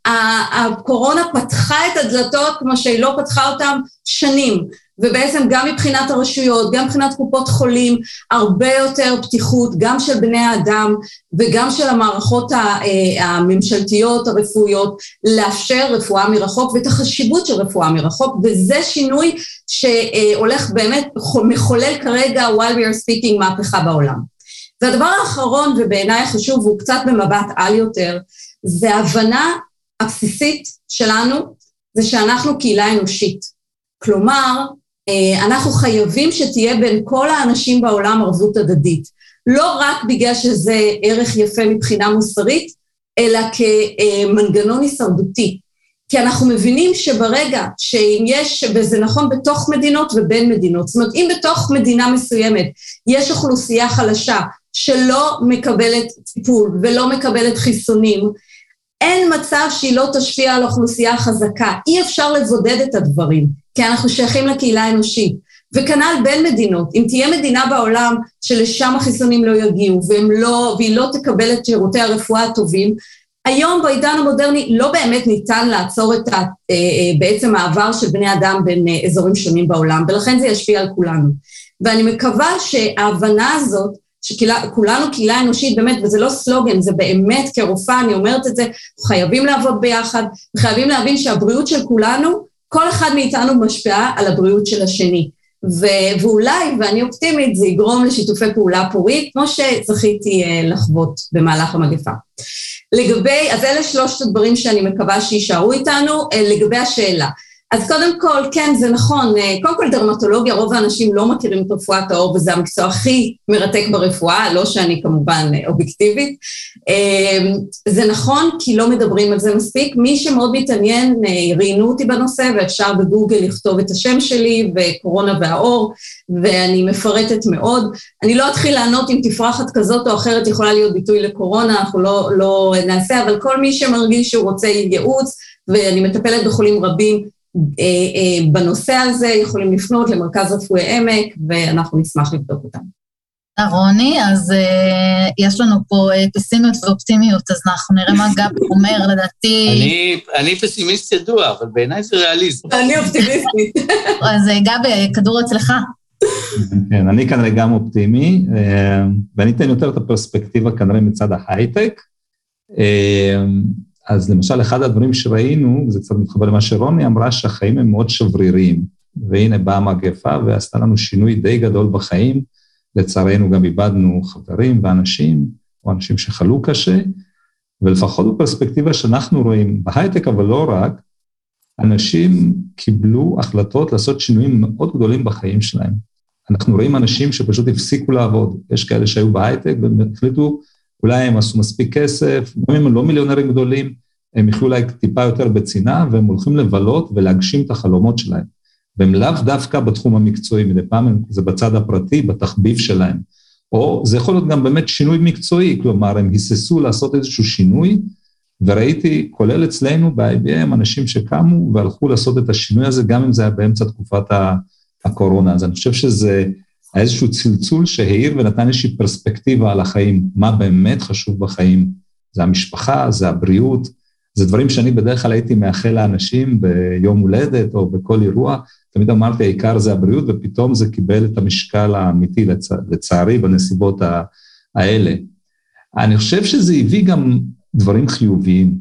הקורונה פתחה את הדלתות כמו שהיא לא פתחה אותן שנים. ובעצם גם מבחינת הרשויות, גם מבחינת קופות חולים, הרבה יותר פתיחות, גם של בני האדם וגם של המערכות אה, הממשלתיות הרפואיות, לאפשר רפואה מרחוק ואת החשיבות של רפואה מרחוק, וזה שינוי שהולך באמת, מחולל כרגע, while we are speaking, מהפכה בעולם. והדבר האחרון, ובעיניי החשוב, והוא קצת במבט על יותר, זה ההבנה הבסיסית שלנו, זה שאנחנו קהילה אנושית. כלומר, אנחנו חייבים שתהיה בין כל האנשים בעולם ערבות הדדית. לא רק בגלל שזה ערך יפה מבחינה מוסרית, אלא כמנגנון הישרדותי. כי אנחנו מבינים שברגע שאם יש, וזה נכון בתוך מדינות ובין מדינות, זאת אומרת, אם בתוך מדינה מסוימת יש אוכלוסייה חלשה שלא מקבלת טיפול ולא מקבלת חיסונים, אין מצב שהיא לא תשפיע על אוכלוסייה חזקה. אי אפשר לבודד את הדברים, כי אנחנו שייכים לקהילה האנושית. וכנ"ל בין מדינות. אם תהיה מדינה בעולם שלשם החיסונים לא יגיעו לא, והיא לא תקבל את שירותי הרפואה הטובים, היום בעידן המודרני לא באמת ניתן לעצור את ה, אה, אה, בעצם העבר של בני אדם בין אה, אזורים שונים בעולם, ולכן זה ישפיע על כולנו. ואני מקווה שההבנה הזאת שכולנו קהילה אנושית, באמת, וזה לא סלוגן, זה באמת, כרופאה, אני אומרת את זה, חייבים לעבוד ביחד, וחייבים להבין שהבריאות של כולנו, כל אחד מאיתנו משפיעה על הבריאות של השני. ו- ואולי, ואני אופטימית, זה יגרום לשיתופי פעולה פורית, כמו שזכיתי uh, לחוות במהלך המגפה. לגבי, אז אלה שלושת הדברים שאני מקווה שיישארו איתנו. Uh, לגבי השאלה, אז קודם כל, כן, זה נכון. אה, קודם כל, דרמטולוגיה, רוב האנשים לא מכירים את רפואת העור, וזה המקצוע הכי מרתק ברפואה, לא שאני כמובן אה, אובייקטיבית. אה, זה נכון, כי לא מדברים על זה מספיק. מי שמאוד מתעניין, ראיינו אותי בנושא, ואפשר בגוגל לכתוב את השם שלי, וקורונה והעור, ואני מפרטת מאוד. אני לא אתחיל לענות אם תפרחת כזאת או אחרת יכולה להיות ביטוי לקורונה, אנחנו לא, לא נעשה, אבל כל מי שמרגיש שהוא רוצה ייעוץ, ואני מטפלת בחולים רבים, בנושא הזה, יכולים לפנות למרכז רפואי עמק, ואנחנו נשמח לבדוק אותם. רוני, אז uh, יש לנו פה uh, פסימיות ואופטימיות, אז אנחנו נראה מה גב אומר, לדעתי... אני, אני פסימיסט ידוע, אבל בעיניי זה ריאליזם. אני אופטימיסטית. אז גב, כדור אצלך. כן, אני כנראה גם אופטימי, ואני אתן יותר את הפרספקטיבה כנראה מצד ההייטק. אז למשל, אחד הדברים שראינו, וזה קצת מתחבר למה שרוני אמרה, שהחיים הם מאוד שבריריים. והנה באה המגפה ועשתה לנו שינוי די גדול בחיים. לצערנו גם איבדנו חברים ואנשים, או אנשים שחלו קשה, ולפחות בפרספקטיבה שאנחנו רואים, בהייטק אבל לא רק, אנשים קיבלו החלטות לעשות שינויים מאוד גדולים בחיים שלהם. אנחנו רואים אנשים שפשוט הפסיקו לעבוד. יש כאלה שהיו בהייטק והם החליטו אולי הם עשו מספיק כסף, גם אם הם לא מיליונרים גדולים, הם יחיו אולי טיפה יותר בצנעה, והם הולכים לבלות ולהגשים את החלומות שלהם. והם לאו דווקא בתחום המקצועי, מדי פעם זה בצד הפרטי, בתחביב שלהם. או זה יכול להיות גם באמת שינוי מקצועי, כלומר, הם היססו לעשות איזשהו שינוי, וראיתי, כולל אצלנו ב-IBM, אנשים שקמו והלכו לעשות את השינוי הזה, גם אם זה היה באמצע תקופת הקורונה. אז אני חושב שזה היה איזשהו צלצול שהעיר ונתן איזושהי פרספקטיבה על החיים, מה באמת חשוב בחיים. זה המשפחה, זה הבריאות, זה דברים שאני בדרך כלל הייתי מאחל לאנשים ביום הולדת או בכל אירוע, תמיד אמרתי, העיקר זה הבריאות, ופתאום זה קיבל את המשקל האמיתי, לצ... לצערי, בנסיבות האלה. אני חושב שזה הביא גם דברים חיוביים.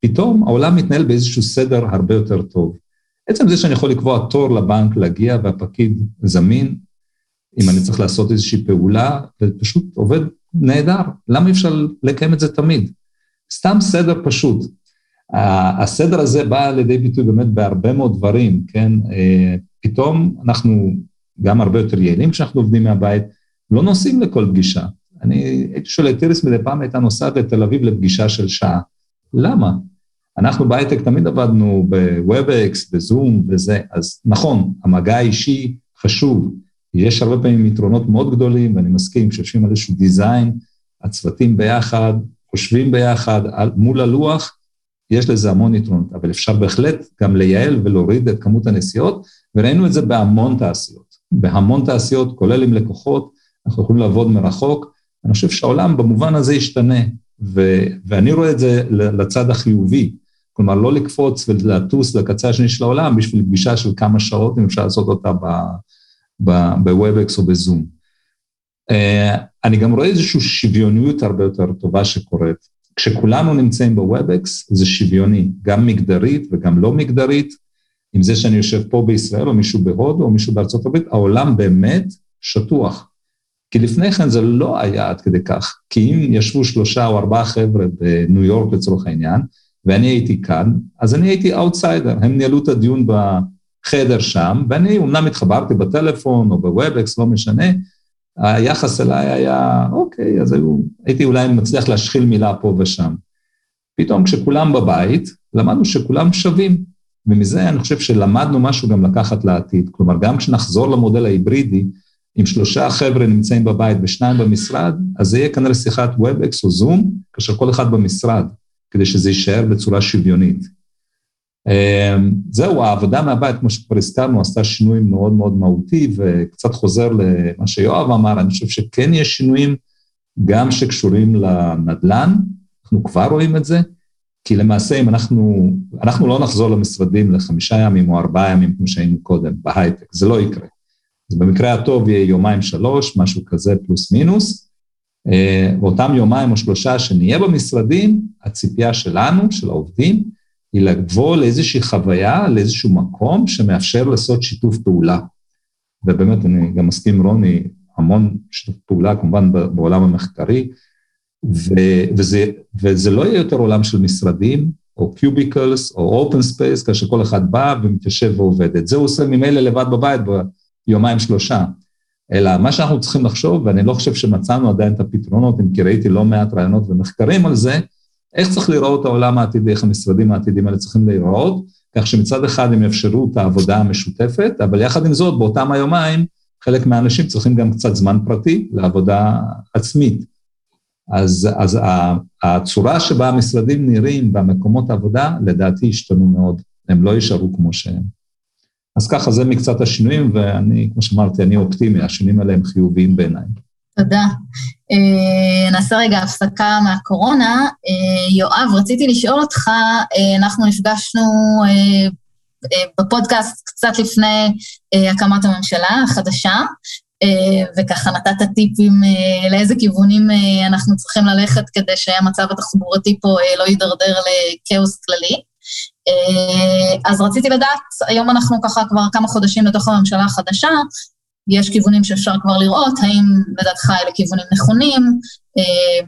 פתאום העולם מתנהל באיזשהו סדר הרבה יותר טוב. עצם זה שאני יכול לקבוע תור לבנק להגיע והפקיד זמין, אם אני צריך לעשות איזושהי פעולה, זה פשוט עובד נהדר. למה אי אפשר לקיים את זה תמיד? סתם סדר פשוט. הסדר הזה בא לידי ביטוי באמת בהרבה מאוד דברים, כן? אה, פתאום אנחנו גם הרבה יותר יעילים כשאנחנו עובדים מהבית, לא נוסעים לכל פגישה. אני הייתי שואל את איריס מדי פעם הייתה נוסעת לתל אביב לפגישה של שעה. למה? אנחנו בהייטק תמיד עבדנו ב WebEx, בזום וזה, אז נכון, המגע האישי חשוב, יש הרבה פעמים יתרונות מאוד גדולים, ואני מסכים, כשיושבים על איזשהו design, הצוותים ביחד, חושבים ביחד על, מול הלוח, יש לזה המון יתרונות, אבל אפשר בהחלט גם לייעל ולהוריד את כמות הנסיעות, וראינו את זה בהמון תעשיות. בהמון תעשיות, כולל עם לקוחות, אנחנו יכולים לעבוד מרחוק. אני חושב שהעולם במובן הזה ישתנה, ו- ואני רואה את זה לצד החיובי. כלומר, לא לקפוץ ולטוס לקצה השני של העולם בשביל פגישה של כמה שעות, אם אפשר לעשות אותה ב-WebEx או בזום. Uh, אני גם רואה איזושהי שוויוניות הרבה יותר טובה שקורית. כשכולנו נמצאים ב-WebEx זה שוויוני, גם מגדרית וגם לא מגדרית. עם זה שאני יושב פה בישראל, או מישהו בהודו, או מישהו בארצות הברית, העולם באמת שטוח. כי לפני כן זה לא היה עד כדי כך. כי אם ישבו שלושה או ארבעה חבר'ה בניו יורק לצורך העניין, ואני הייתי כאן, אז אני הייתי אאוטסיידר, הם ניהלו את הדיון בחדר שם, ואני אומנם התחברתי בטלפון או ב WebEx, לא משנה, היחס אליי היה, אוקיי, אז היו, הייתי אולי מצליח להשחיל מילה פה ושם. פתאום כשכולם בבית, למדנו שכולם שווים, ומזה אני חושב שלמדנו משהו גם לקחת לעתיד. כלומר, גם כשנחזור למודל ההיברידי, אם שלושה חבר'ה נמצאים בבית ושניים במשרד, אז זה יהיה כנראה שיחת WebEx או זום, כאשר כל אחד במשרד. כדי שזה יישאר בצורה שוויונית. אמ, זהו, העבודה מהבית, כמו שכבר הזכרנו, עשתה שינוי מאוד מאוד מהותי, וקצת חוזר למה שיואב אמר, אני חושב שכן יש שינויים גם שקשורים לנדל"ן, אנחנו כבר רואים את זה, כי למעשה אם אנחנו, אנחנו לא נחזור למשרדים לחמישה ימים או ארבעה ימים כמו שהיינו קודם בהייטק, זה לא יקרה. אז במקרה הטוב יהיה יומיים שלוש, משהו כזה פלוס מינוס, באותם יומיים או שלושה שנהיה במשרדים, הציפייה שלנו, של העובדים, היא לבוא לאיזושהי חוויה, לאיזשהו מקום שמאפשר לעשות שיתוף פעולה. ובאמת, אני גם מסכים רוני, המון שיתוף פעולה, כמובן בעולם המחקרי, ו- וזה, וזה לא יהיה יותר עולם של משרדים, או cubicles, או open space, כאשר כל אחד בא ומתיישב ועובד. את זה הוא עושה ממילא לבד בבית ביומיים שלושה. אלא מה שאנחנו צריכים לחשוב, ואני לא חושב שמצאנו עדיין את הפתרונות, אם כי ראיתי לא מעט רעיונות ומחקרים על זה, איך צריך לראות העולם העתידי, איך המשרדים העתידיים האלה צריכים להיראות, כך שמצד אחד הם יאפשרו את העבודה המשותפת, אבל יחד עם זאת, באותם היומיים, חלק מהאנשים צריכים גם קצת זמן פרטי לעבודה עצמית. אז, אז הצורה שבה המשרדים נראים במקומות העבודה, לדעתי השתנו מאוד, הם לא יישארו כמו שהם. אז ככה זה מקצת השינויים, ואני, כמו שאמרתי, אני אופטימי, השינויים האלה הם חיוביים בעיניי. תודה. Uh, נעשה רגע הפסקה מהקורונה. Uh, יואב, רציתי לשאול אותך, uh, אנחנו נפגשנו בפודקאסט קצת לפני הקמת הממשלה החדשה, וככה נתת טיפים לאיזה כיוונים אנחנו צריכים ללכת כדי שהמצב התחבורתי פה לא יידרדר לכאוס כללי. אה, אז רציתי לדעת, היום אנחנו ככה כבר כמה חודשים לתוך הממשלה החדשה, יש כיוונים שאפשר כבר לראות, האם לדעתך אלה כיוונים נכונים? אה,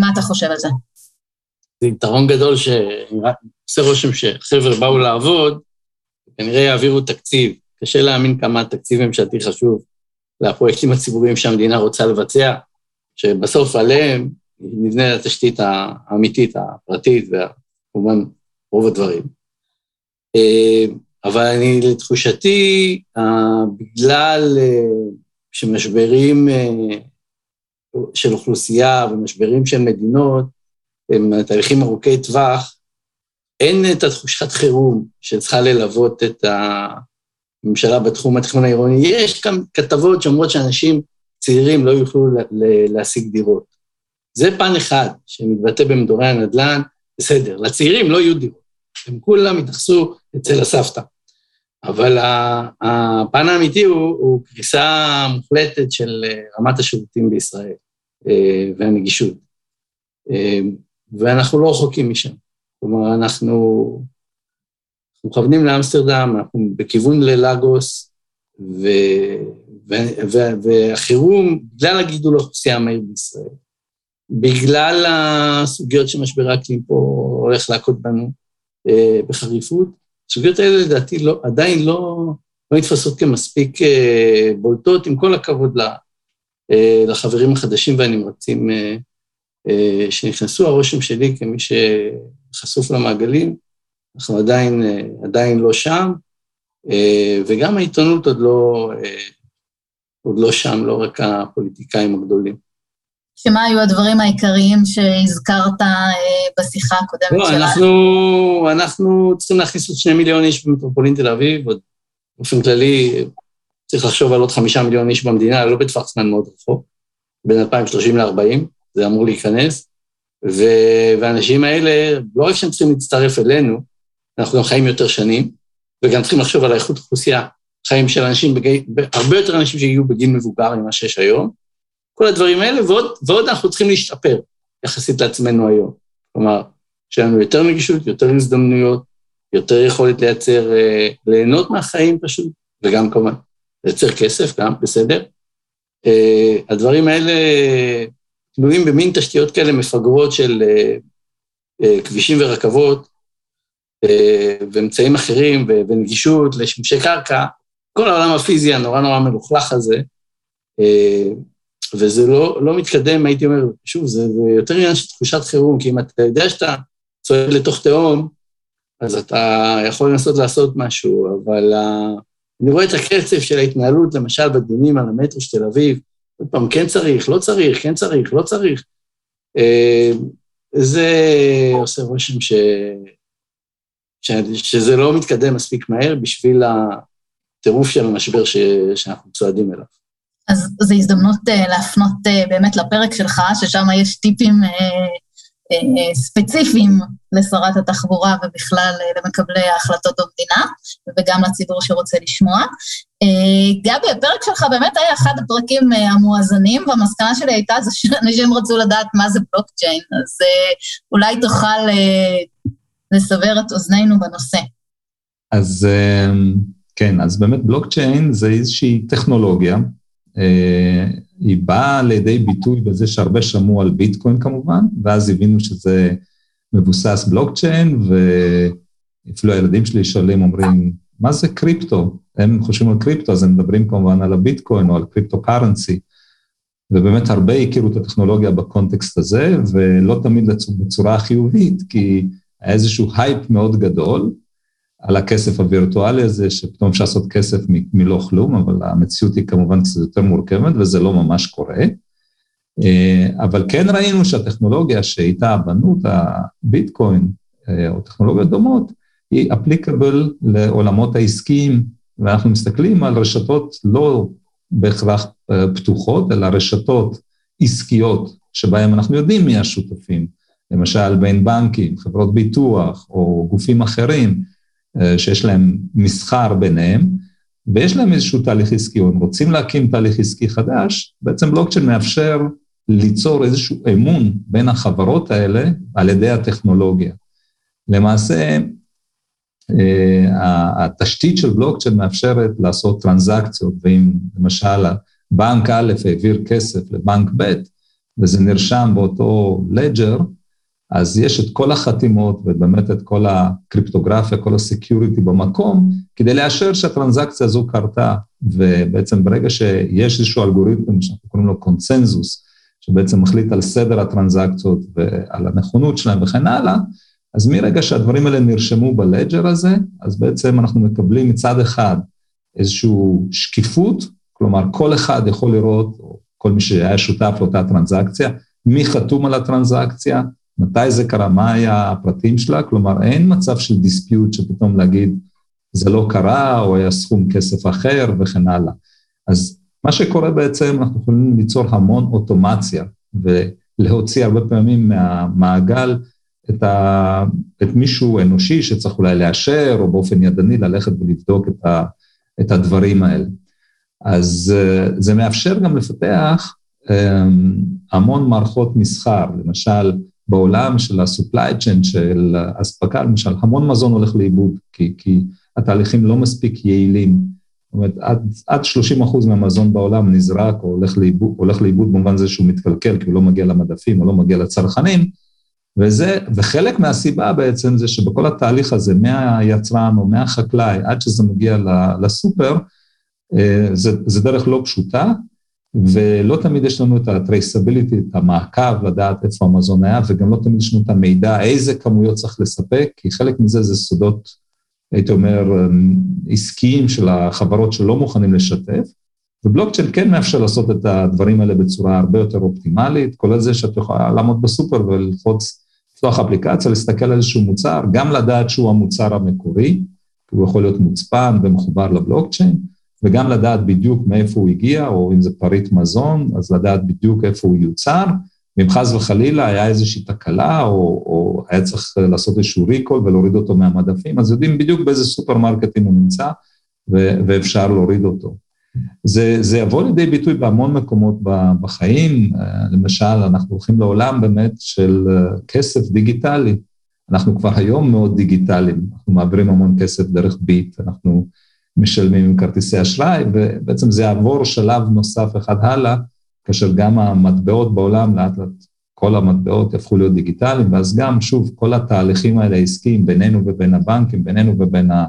מה אתה חושב על זה? זה יתרון גדול שעושה רושם שחבר'ה באו לעבוד, כנראה יעבירו תקציב. קשה להאמין כמה תקציב ממשלתי חשוב לפרויקטים הציבוריים שהמדינה רוצה לבצע, שבסוף עליהם נבנה התשתית האמיתית, הפרטית, וכמובן רוב הדברים. אה, אבל אני, לתחושתי, אה, בגלל אה, שמשברים של אוכלוסייה ומשברים של מדינות הם תהליכים ארוכי טווח, אין את התחושת חירום שצריכה ללוות את הממשלה בתחום התכנון העירוני. יש גם כתבות שאומרות שאנשים צעירים לא יוכלו להשיג דירות. זה פן אחד שמתבטא במדורי הנדל"ן, בסדר, לצעירים לא יהיו דירות. הם כולם התייחסו אצל הסבתא. אבל הפן האמיתי הוא, הוא קריסה מוחלטת של אה, רמת השירותים בישראל. והנגישות. ואנחנו לא רחוקים משם. כלומר, אנחנו, אנחנו מכוונים לאמסטרדם, אנחנו בכיוון ללאגוס, ו, ו, ו, והחירום, בגלל הגידול האוכלוסייה המהיר בישראל, בגלל הסוגיות שמשבר האקלים פה הולך להכות בנו אה, בחריפות, הסוגיות האלה לדעתי לא, עדיין לא, לא נתפסות כמספיק אה, בולטות, עם כל הכבוד אה, לחברים החדשים והנמרצים אה, אה, שנכנסו, הרושם שלי כמי שחשוף למעגלים, אנחנו עדיין, אה, עדיין לא שם, אה, וגם העיתונות עוד לא, עוד לא שם, לא רק הפוליטיקאים הגדולים. שמה היו הדברים העיקריים שהזכרת בשיחה הקודמת לא, שלנו? אנחנו, אנחנו צריכים להכניס עוד שני מיליון איש במטרופולין תל אביב, עוד באופן כללי צריך לחשוב על עוד חמישה מיליון איש במדינה, לא בטווח זמן מאוד רחוק, בין 2030 ל-40. זה אמור להיכנס, ו... והאנשים האלה, לא רק שהם צריכים להצטרף אלינו, אנחנו גם חיים יותר שנים, וגם צריכים לחשוב על האיכות אוכלוסייה, חיים של אנשים, בג... הרבה יותר אנשים שיהיו בגיל מבוגר ממה שיש היום, כל הדברים האלה, ועוד, ועוד אנחנו צריכים להשתפר יחסית לעצמנו היום. כלומר, שיהיה לנו יותר נגישות, יותר הזדמנויות, יותר יכולת לייצר, אה, ליהנות מהחיים פשוט, וגם כמובן, לייצר כסף, גם בסדר. אה, הדברים האלה תלויים במין תשתיות כאלה מפגרות של אה, כבישים ורכבות ואמצעים אחרים ונגישות לשימושי קרקע, כל העולם הפיזי הנורא נורא מלוכלך הזה, וזה לא, לא מתקדם, הייתי אומר, שוב, זה, יותר עניין של תחושת חירום, כי אם אתה יודע שאתה צועד לתוך תהום, אז אתה יכול לנסות לעשות משהו, אבל אני רואה את הקצב של ההתנהלות, למשל בדיונים על המטרו של תל אביב, עוד פעם, כן צריך, לא צריך, כן צריך, לא צריך. אה, זה עושה רושם ש... ש... שזה לא מתקדם מספיק מהר בשביל הטירוף של המשבר ש... שאנחנו צועדים אליו. אז זו הזדמנות uh, להפנות uh, באמת לפרק שלך, ששם יש טיפים uh, uh, ספציפיים לשרת התחבורה ובכלל uh, למקבלי ההחלטות במדינה, וגם לציבור שרוצה לשמוע. אה, גבי, הפרק שלך באמת היה אחד הפרקים אה, המואזנים, והמסקנה שלי הייתה זה שאנשים רצו לדעת מה זה בלוקצ'יין, אז אה, אולי תוכל לסבר את אוזנינו בנושא. אז כן, אז באמת בלוקצ'יין זה איזושהי טכנולוגיה, היא באה לידי ביטוי בזה שהרבה שמעו על ביטקוין כמובן, ואז הבינו שזה מבוסס בלוקצ'יין, ואפילו הילדים שלי שואלים, אומרים, מה זה קריפטו? הם חושבים על קריפטו, אז הם מדברים כמובן על הביטקוין או על קריפטו קרנסי, ובאמת הרבה הכירו את הטכנולוגיה בקונטקסט הזה, ולא תמיד בצורה חיובית, כי היה איזשהו הייפ מאוד גדול על הכסף הווירטואלי הזה, שפתאום אפשר לעשות כסף מלא כלום, אבל המציאות היא כמובן קצת יותר מורכבת, וזה לא ממש קורה. אה, אבל כן ראינו שהטכנולוגיה שאיתה בנו את הביטקוין, אה, או טכנולוגיות דומות, היא applicable לעולמות העסקיים, ואנחנו מסתכלים על רשתות לא בהכרח אה, פתוחות, אלא רשתות עסקיות, שבהן אנחנו יודעים מי השותפים, למשל בין בנקים, חברות ביטוח או גופים אחרים, שיש להם מסחר ביניהם, ויש להם איזשהו תהליך עסקי, או הם רוצים להקים תהליך עסקי חדש, בעצם בלוקצ'יין מאפשר ליצור איזשהו אמון בין החברות האלה על ידי הטכנולוגיה. למעשה, אה, התשתית של בלוקצ'יין מאפשרת לעשות טרנזקציות, ואם למשל בנק א' העביר כסף לבנק ב', וזה נרשם באותו ledger, אז יש את כל החתימות ובאמת את כל הקריפטוגרפיה, כל ה security במקום, כדי לאשר שהטרנזקציה הזו קרתה. ובעצם ברגע שיש איזשהו אלגוריתם שאנחנו קוראים לו קונצנזוס, שבעצם מחליט על סדר הטרנזקציות ועל הנכונות שלהם וכן הלאה, אז מרגע שהדברים האלה נרשמו ב ledger הזה, אז בעצם אנחנו מקבלים מצד אחד איזושהי שקיפות, כלומר כל אחד יכול לראות, או כל מי שהיה שותף לאותה טרנזקציה, מי חתום על הטרנזקציה, מתי זה קרה, מה היה הפרטים שלה, כלומר אין מצב של דיספיוט שפתאום להגיד זה לא קרה, או היה סכום כסף אחר וכן הלאה. אז מה שקורה בעצם, אנחנו יכולים ליצור המון אוטומציה ולהוציא הרבה פעמים מהמעגל את, ה, את מישהו אנושי שצריך אולי לאשר, או באופן ידני ללכת ולבדוק את, ה, את הדברים האלה. אז אה, זה מאפשר גם לפתח המון מערכות מסחר, למשל בעולם של ה-supply chain, של אספקה, למשל, המון מזון הולך לאיבוד, כי, כי התהליכים לא מספיק יעילים. זאת אומרת, עד, עד 30 אחוז מהמזון בעולם נזרק או הולך לאיבוד, הולך לאיבוד במובן זה שהוא מתקלקל, כי הוא לא מגיע למדפים או לא מגיע לצרכנים, וזה, וחלק מהסיבה בעצם זה שבכל התהליך הזה, מהיצרן או מהחקלאי עד שזה מגיע לסופר, אה, זה, זה דרך לא פשוטה, ולא תמיד יש לנו את ה-traceability, את המעקב, לדעת איפה המזון היה, וגם לא תמיד יש לנו את המידע, איזה כמויות צריך לספק, כי חלק מזה זה סודות, הייתי אומר, עסקיים של החברות שלא מוכנים לשתף, ובלוקצ'יין כן מאפשר לעשות את הדברים האלה בצורה הרבה יותר אופטימלית, כולל זה שאת יכולה לעמוד בסופר וללחוץ, לפתוח אפליקציה, להסתכל על איזשהו מוצר, גם לדעת שהוא המוצר המקורי, כי הוא יכול להיות מוצפן ומחובר לבלוקצ'יין, וגם לדעת בדיוק מאיפה הוא הגיע, או אם זה פריט מזון, אז לדעת בדיוק איפה הוא יוצר, ואם חס וחלילה היה איזושהי תקלה, או, או היה צריך לעשות איזשהו ריקול ולהוריד אותו מהמדפים, אז יודעים בדיוק באיזה סופרמרקטים הוא נמצא, ו- ואפשר להוריד אותו. זה, זה יבוא לידי ביטוי בהמון מקומות בחיים, למשל, אנחנו הולכים לעולם באמת של כסף דיגיטלי. אנחנו כבר היום מאוד דיגיטליים, אנחנו מעבירים המון כסף דרך ביט, אנחנו משלמים עם כרטיסי אשראי, ובעצם זה יעבור שלב נוסף אחד הלאה, כאשר גם המטבעות בעולם, לאט לאט כל המטבעות יהפכו להיות דיגיטליים, ואז גם, שוב, כל התהליכים האלה העסקיים בינינו ובין הבנקים, בינינו ובין ה...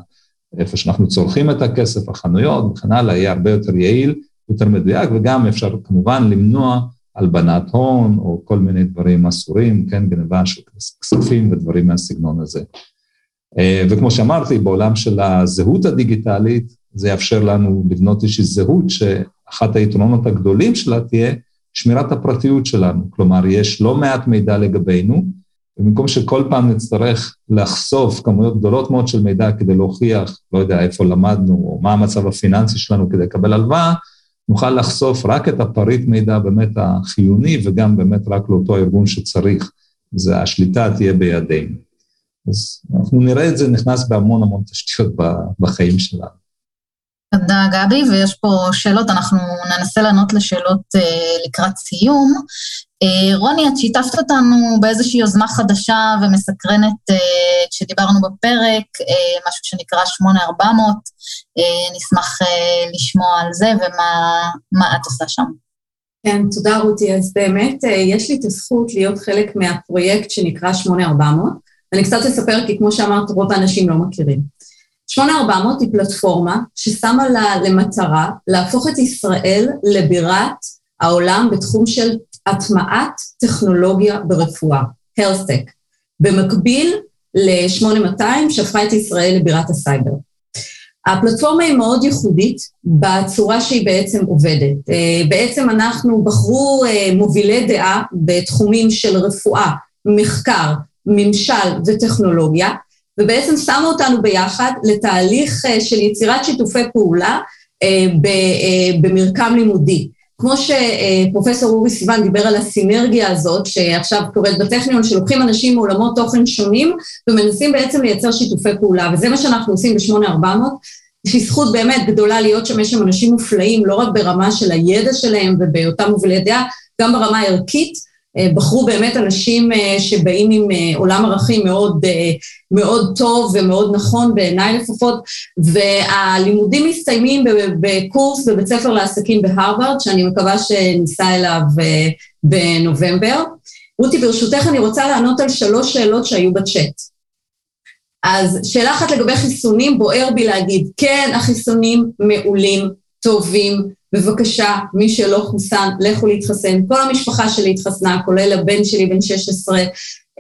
איפה שאנחנו צורכים את הכסף, החנויות וכן הלאה, יהיה הרבה יותר יעיל, יותר מדויק, וגם אפשר כמובן למנוע הלבנת הון או כל מיני דברים אסורים, כן, גנבה של כספים ודברים מהסגנון הזה. אה, וכמו שאמרתי, בעולם של הזהות הדיגיטלית, זה יאפשר לנו לבנות איזושהי זהות שאחת היתרונות הגדולים שלה תהיה שמירת הפרטיות שלנו. כלומר, יש לא מעט מידע לגבינו, ובמקום שכל פעם נצטרך לחשוף כמויות גדולות מאוד של מידע כדי להוכיח, לא יודע, איפה למדנו, או מה המצב הפיננסי שלנו כדי לקבל הלוואה, נוכל לחשוף רק את הפריט מידע באמת החיוני, וגם באמת רק לאותו ארגון שצריך. זה השליטה תהיה בידינו. אז אנחנו נראה את זה נכנס בהמון המון תשתיות בחיים שלנו. תודה, גבי, ויש פה שאלות, אנחנו ננסה לענות לשאלות אה, לקראת סיום. אה, רוני, את שיתפת אותנו באיזושהי יוזמה חדשה ומסקרנת אה, כשדיברנו בפרק, אה, משהו שנקרא 8400, אה, נשמח אה, לשמוע על זה ומה את עושה שם. כן, תודה רותי. אז באמת אה, יש לי את הזכות להיות חלק מהפרויקט שנקרא 8400. אני קצת אספר, כי כמו שאמרת, רוב האנשים לא מכירים. 8400 היא פלטפורמה ששמה לה למטרה להפוך את ישראל לבירת העולם בתחום של הטמעת טכנולוגיה ברפואה, HealthTech, במקביל ל-8200 שהפכה את ישראל לבירת הסייבר. הפלטפורמה היא מאוד ייחודית בצורה שהיא בעצם עובדת. אה, בעצם אנחנו בחרו אה, מובילי דעה בתחומים של רפואה, מחקר, ממשל וטכנולוגיה, ובעצם שמו אותנו ביחד לתהליך אה, של יצירת שיתופי פעולה אה, אה, במרקם לימודי. כמו שפרופסור אורי סיוון דיבר על הסינרגיה הזאת, שעכשיו קורית בטכניון, שלוקחים אנשים מעולמות תוכן שונים ומנסים בעצם לייצר שיתופי פעולה, וזה מה שאנחנו עושים ב-8400. יש לי זכות באמת גדולה להיות שם, יש שם אנשים מופלאים, לא רק ברמה של הידע שלהם ובאותם מובילי דעה, גם ברמה הערכית. אה, בחרו באמת אנשים אה, שבאים עם אה, עולם ערכים מאוד, מאוד טוב ומאוד נכון, בעיניי לפחות, והלימודים מסתיימים בקורס בבית ספר לעסקים בהרווארד, שאני מקווה שניסע אליו בנובמבר. רותי, ברשותך אני רוצה לענות על שלוש שאלות שהיו בצ'אט. אז שאלה אחת לגבי חיסונים, בוער בי להגיד, כן, החיסונים מעולים, טובים, בבקשה, מי שלא חוסן, לכו להתחסן. כל המשפחה שלי התחסנה, כולל הבן שלי בן 16.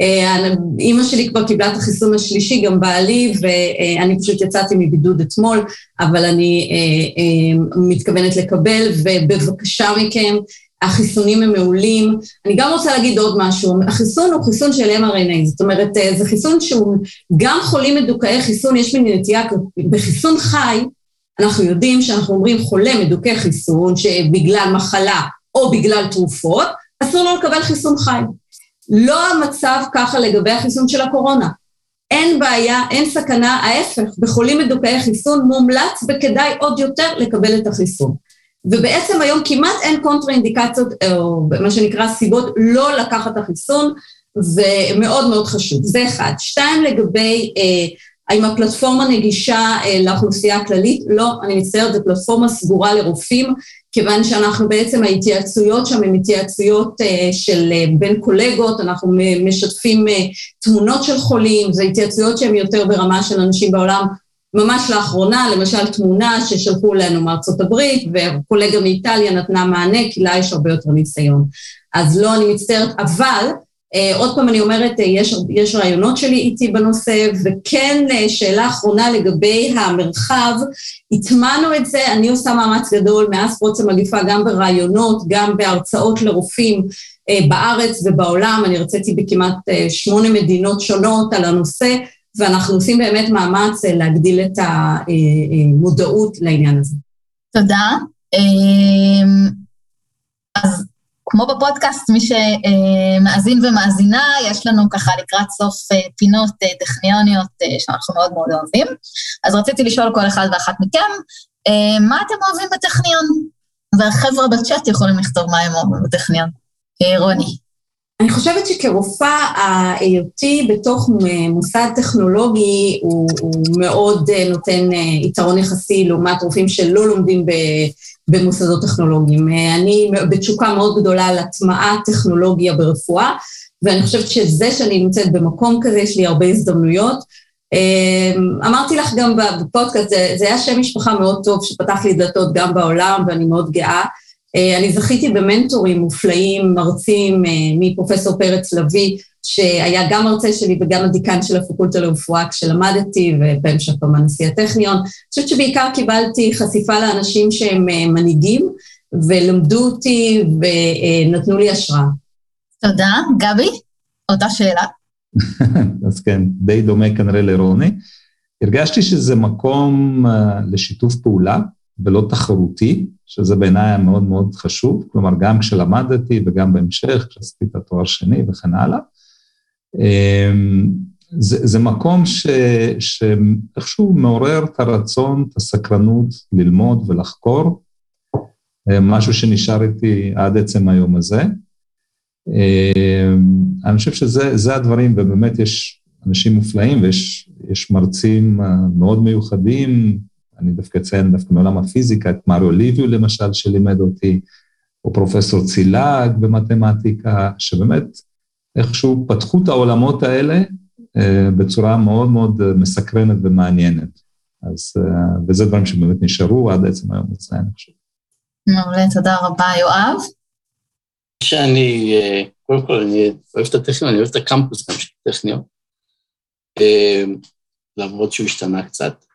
אה, אימא שלי כבר קיבלה את החיסון השלישי, גם בעלי, ואני פשוט יצאתי מבידוד אתמול, אבל אני אה, אה, מתכוונת לקבל, ובבקשה מכם, החיסונים הם מעולים. אני גם רוצה להגיד עוד משהו, החיסון הוא חיסון של mRNA, זאת אומרת, זה חיסון שהוא גם חולים מדוכאי חיסון, יש מין נטייה, בחיסון חי, אנחנו יודעים שאנחנו אומרים חולה מדוכא חיסון שבגלל מחלה או בגלל תרופות, אסור לו לקבל חיסון חי. לא המצב ככה לגבי החיסון של הקורונה. אין בעיה, אין סכנה, ההפך, בחולים מדוכאי חיסון מומלץ וכדאי עוד יותר לקבל את החיסון. ובעצם היום כמעט אין קונטרה-אינדיקציות, או מה שנקרא סיבות לא לקחת את החיסון, ומאוד מאוד חשוב. זה אחד. שתיים, לגבי אה, האם הפלטפורמה נגישה אה, לאוכלוסייה הכללית? לא, אני מצטערת, זו פלטפורמה סגורה לרופאים, כיוון שאנחנו בעצם, ההתייעצויות שם הן התייעצויות אה, של אה, בין קולגות, אנחנו משתפים תמונות של חולים, זה התייעצויות שהן יותר ברמה של אנשים בעולם. ממש לאחרונה, למשל תמונה ששלחו לנו מארצות הברית, וקולגה מאיטליה נתנה מענה, כי לה יש הרבה יותר ניסיון. אז לא, אני מצטערת, אבל עוד פעם אני אומרת, אה, יש, יש רעיונות שלי איתי בנושא, וכן אה, שאלה אחרונה לגבי המרחב, הטמענו את זה, אני עושה מאמץ גדול מאז פרוץ המגיפה, גם ברעיונות, גם בהרצאות לרופאים בארץ ובעולם, אני הרציתי בכמעט שמונה מדינות שונות על הנושא, ואנחנו עושים באמת מאמץ להגדיל את המודעות לעניין הזה. תודה. אז כמו בפודקאסט, מי שמאזין ומאזינה, יש לנו ככה לקראת סוף אה, פינות אה, טכניוניות אה, שאנחנו מאוד מאוד אוהבים. אז רציתי לשאול כל אחד ואחת מכם, מה אתם אוהבים בטכניון? והחבר'ה בצ'אט יכולים לכתוב מה הם אוהבים בטכניון. רוני. אני חושבת שכרופאה, ההיותי בתוך מוסד טכנולוגי הוא, הוא מאוד נותן יתרון יחסי לעומת רופאים שלא לומדים במוסדות טכנולוגיים. אני בתשוקה מאוד גדולה על הטמעת טכנולוגיה ברפואה, ואני חושבת שזה שאני נמצאת במקום כזה, יש לי הרבה הזדמנויות. אמ, אמרתי לך גם בפודקאסט, זה, זה היה שם משפחה מאוד טוב שפתח לי דלתות גם בעולם, ואני מאוד גאה. אה, אני זכיתי במנטורים מופלאים, מרצים, אה, מפרופסור פרץ לביא, שהיה גם מרצה שלי וגם הדיקן של הפקולטה לרפואה כשלמדתי, ובהמשך כמובן נשיא הטכניון. אני חושבת שבעיקר קיבלתי חשיפה לאנשים שהם אה, מנהיגים, ולמדו אותי ונתנו לי השראה. תודה. גבי, אותה שאלה. אז כן, די דומה כנראה לרוני. הרגשתי שזה מקום לשיתוף פעולה ולא תחרותי, שזה בעיניי מאוד מאוד חשוב, כלומר, גם כשלמדתי וגם בהמשך, כשעשיתי את התואר שני וכן הלאה. אמ, זה, זה מקום ש, שאיכשהו מעורר את הרצון, את הסקרנות ללמוד ולחקור, אה, משהו שנשאר איתי עד עצם היום הזה. אמ, אני חושב שזה הדברים, ובאמת יש אנשים מופלאים ויש מרצים אה, מאוד מיוחדים, אני דווקא אציין דווקא מעולם הפיזיקה, את מריו ליביו למשל, שלימד אותי, או פרופסור צילאג במתמטיקה, שבאמת איכשהו פתחו את העולמות האלה אה, בצורה מאוד מאוד מסקרנת ומעניינת. אז, אה, וזה דברים שבאמת נשארו עד עצם היום הזה, אני חושב. מעולה, תודה רבה. יואב? שאני, אה, קודם כל, אני אוהב את הטכניון, אני אוהב את הקמפוס גם של הטכניון, למרות שהוא השתנה קצת.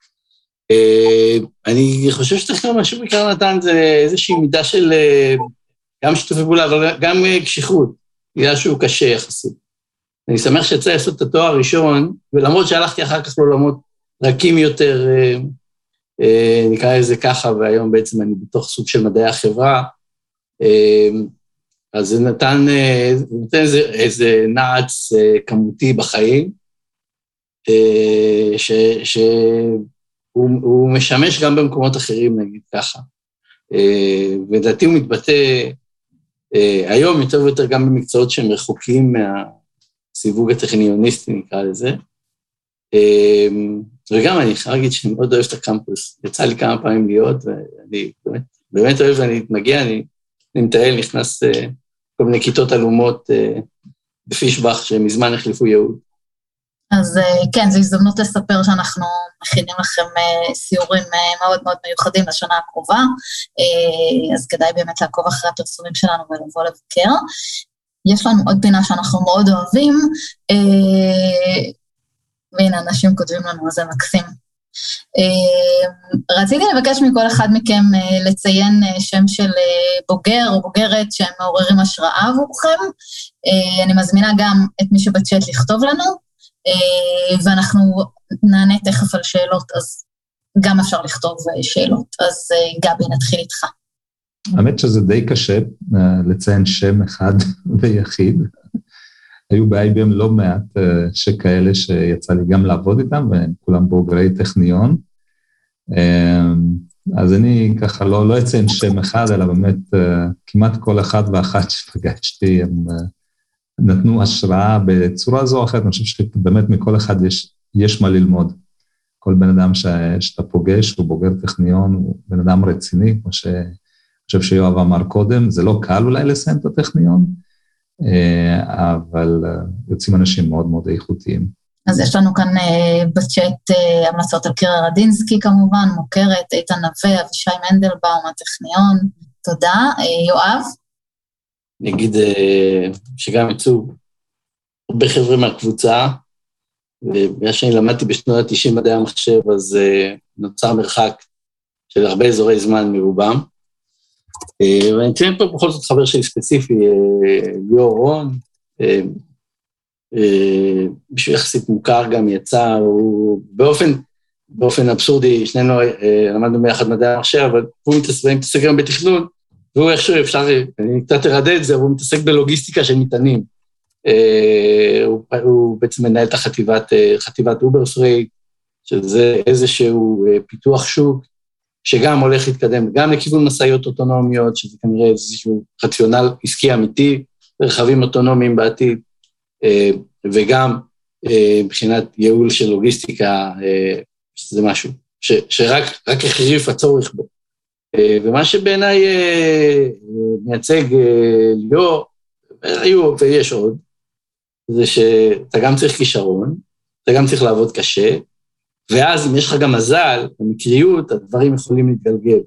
אני חושב שטכניון, מה שהוא בעיקר נתן זה איזושהי מידה של גם שיתופי פעולה, אבל גם קשיחות. בגלל שהוא קשה יחסית. אני שמח שיצא לעשות את התואר הראשון, ולמרות שהלכתי אחר כך לעולמות רכים יותר, אה, אה, נקרא לזה ככה, והיום בעצם אני בתוך סוג של מדעי החברה, אה, אז זה נתן, אה, נותן איזה, איזה נעץ כמותי בחיים, אה, שהוא משמש גם במקומות אחרים, נגיד ככה. ולדעתי הוא מתבטא היום יותר ויותר גם במקצועות שהם רחוקים מהסיווג הטכניוניסטי, נקרא לזה. אה, וגם אני חייב להגיד שאני מאוד אוהב את הקמפוס. יצא לי כמה פעמים להיות, ואני באמת, באמת אוהב, ואני מגיע, אני, אני מטייל, נכנס uh, כל מיני כיתות עלומות בפישבח שמזמן החליפו ייעוד. אז אה, כן, זו הזדמנות לספר שאנחנו מכינים לכם אה, סיורים אה, מאוד מאוד מיוחדים לשנה הקרובה, אז כדאי באמת לעקוב אחרי הפרסומים שלנו ולבוא לבקר. יש לנו עוד פינה שאנחנו מאוד אוהבים, והנה, אנשים כותבים לנו, זה מקסים. רציתי לבקש מכל אחד מכם לציין שם של בוגר או בוגרת שהם מעוררים השראה עבורכם. אני מזמינה גם את מי שבצ'אט לכתוב לנו, ואנחנו נענה תכף על שאלות, אז גם אפשר לכתוב אה, שאלות. אז אה, גבי, נתחיל איתך. האמת שזה די קשה לציין שם אחד ויחיד. היו ב-IBM לא מעט שכאלה שיצא לי גם לעבוד איתם, והם כולם בוגרי טכניון. אז אני ככה לא, לא אציין שם אחד, אלא באמת כמעט כל אחד ואחת שפגשתי, הם נתנו השראה בצורה זו או אחרת, אני חושב שבאמת מכל אחד יש, יש מה ללמוד. כל בן אדם ש, שאתה פוגש, הוא בוגר טכניון, הוא בן אדם רציני, כמו שאני חושב שיואב אמר קודם, זה לא קל אולי לסיים את הטכניון, אה, אבל אה, יוצאים אנשים מאוד מאוד איכותיים. אז יש לנו כאן אה, בצ'אט המלצות על קירה רדינסקי כמובן, מוכרת, איתן נווה, אבישי מנדלבאום, הטכניון, תודה. יואב? נגיד אה, שגם יצאו הרבה חבר'ה מהקבוצה, ובגלל שאני למדתי בשנות ה-90 מדעי המחשב, אז uh, נוצר מרחק של הרבה אזורי זמן מרובם. Uh, ואני אציין פה בכל זאת חבר שלי ספציפי, ליאור רון, בשביל יחסית מוכר גם יצא, הוא באופן, באופן אבסורדי, שנינו למדנו ביחד מדעי המחשב, אבל הוא מתעסק גם בתכנון, והוא איכשהו אפשר, אני קצת ארדה את זה, הוא מתעסק בלוגיסטיקה של מטענים. אה, הוא, הוא בעצם מנהל את החטיבת, אה, חטיבת Uber Freight, שזה איזשהו אה, פיתוח שוק, שגם הולך להתקדם גם לכיוון משאיות אוטונומיות, שזה כנראה איזשהו רציונל עסקי אמיתי, רכבים אוטונומיים בעתיד, וגם מבחינת ייעול של לוגיסטיקה, שזה משהו ש, שרק החריף הצורך בו. ומה שבעיניי מייצג ליאור, היו ויש עוד, זה שאתה גם צריך כישרון, אתה גם צריך לעבוד קשה, ואז אם יש לך גם מזל, במקריות, הדברים יכולים להתגלגל.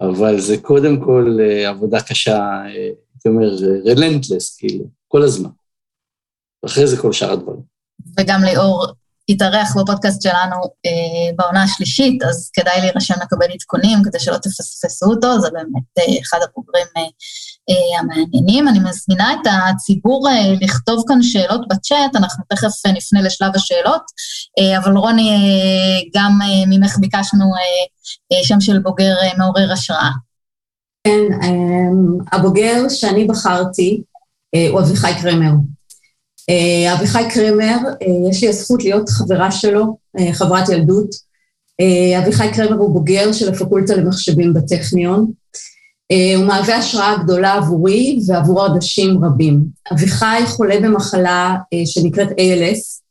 אבל זה קודם כל אה, עבודה קשה, אה, הייתי אומר, רלנטלס, כאילו, כל הזמן. ואחרי זה כל שאר הדברים. וגם ליאור התארח בפודקאסט שלנו אה, בעונה השלישית, אז כדאי להירשם לקבל עדכונים כדי שלא תפספסו אותו, זה באמת אה, אחד הבוגרים אה, אה, המעניינים. אני מזמינה את הציבור אה, לכתוב כאן שאלות בצ'אט, אנחנו תכף אה, נפנה לשלב השאלות, אה, אבל רוני, אה, גם אה, ממך ביקשנו אה, אה, שם של בוגר אה, מעורר השראה. כן, אה, הבוגר שאני בחרתי אה, הוא אביחי קרמר. אה, אביחי קרמר, אה, יש לי הזכות להיות חברה שלו, אה, חברת ילדות. אביחי קרמר הוא בוגר של הפקולטה למחשבים בטכניון. הוא מהווה השראה גדולה עבורי ועבור אנשים רבים. אביחי חולה במחלה שנקראת ALS,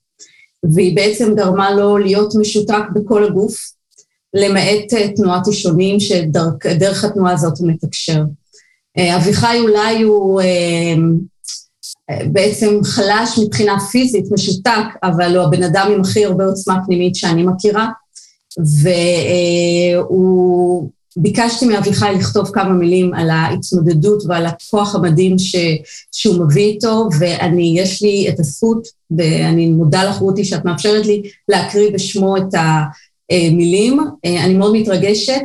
והיא בעצם גרמה לו להיות משותק בכל הגוף, למעט תנועת אישונים שדרך התנועה הזאת הוא מתקשר. אביחי אולי הוא בעצם חלש מבחינה פיזית, משותק, אבל הוא הבן אדם עם הכי הרבה עוצמה פנימית שאני מכירה, והוא... ביקשתי מאביחי לכתוב כמה מילים על ההתמודדות ועל הכוח המדהים ש, שהוא מביא איתו, ואני, יש לי את הזכות, ואני מודה לך רותי שאת מאפשרת לי להקריא בשמו את המילים. אני מאוד מתרגשת,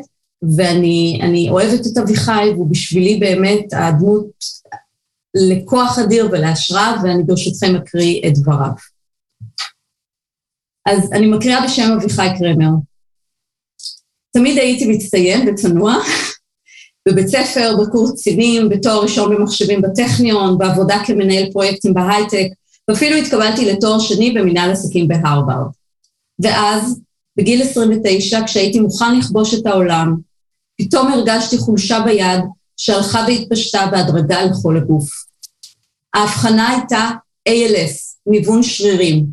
ואני אוהבת את אביחי, והוא בשבילי באמת הדמות לכוח אדיר ולהשראה, ואני ברשותכם אקריא את דבריו. אז אני מקריאה בשם אביחי קרמר. תמיד הייתי מצטיין וצנוע, בבית ספר, בקורס קצינים, בתואר ראשון במחשבים בטכניון, בעבודה כמנהל פרויקטים בהייטק, ואפילו התקבלתי לתואר שני במנהל עסקים בהרווארד. ואז, בגיל 29, כשהייתי מוכן לכבוש את העולם, פתאום הרגשתי חולשה ביד שהלכה והתפשטה בהדרגה לכל הגוף. ההבחנה הייתה ALS, ניוון שרירים,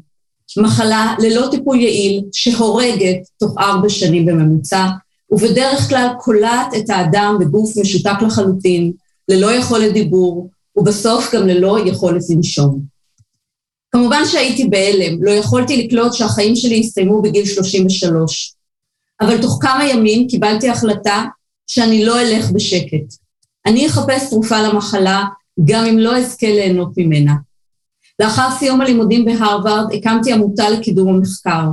מחלה ללא טיפול יעיל שהורגת תוך ארבע שנים בממוצע, ובדרך כלל קולעת את האדם בגוף משותק לחלוטין, ללא יכולת דיבור, ובסוף גם ללא יכולת לנשום. כמובן שהייתי בהלם, לא יכולתי לקלוט שהחיים שלי הסתיימו בגיל 33, אבל תוך כמה ימים קיבלתי החלטה שאני לא אלך בשקט. אני אחפש תרופה למחלה, גם אם לא אזכה ליהנות ממנה. לאחר סיום הלימודים בהרווארד הקמתי עמותה לקידום המחקר.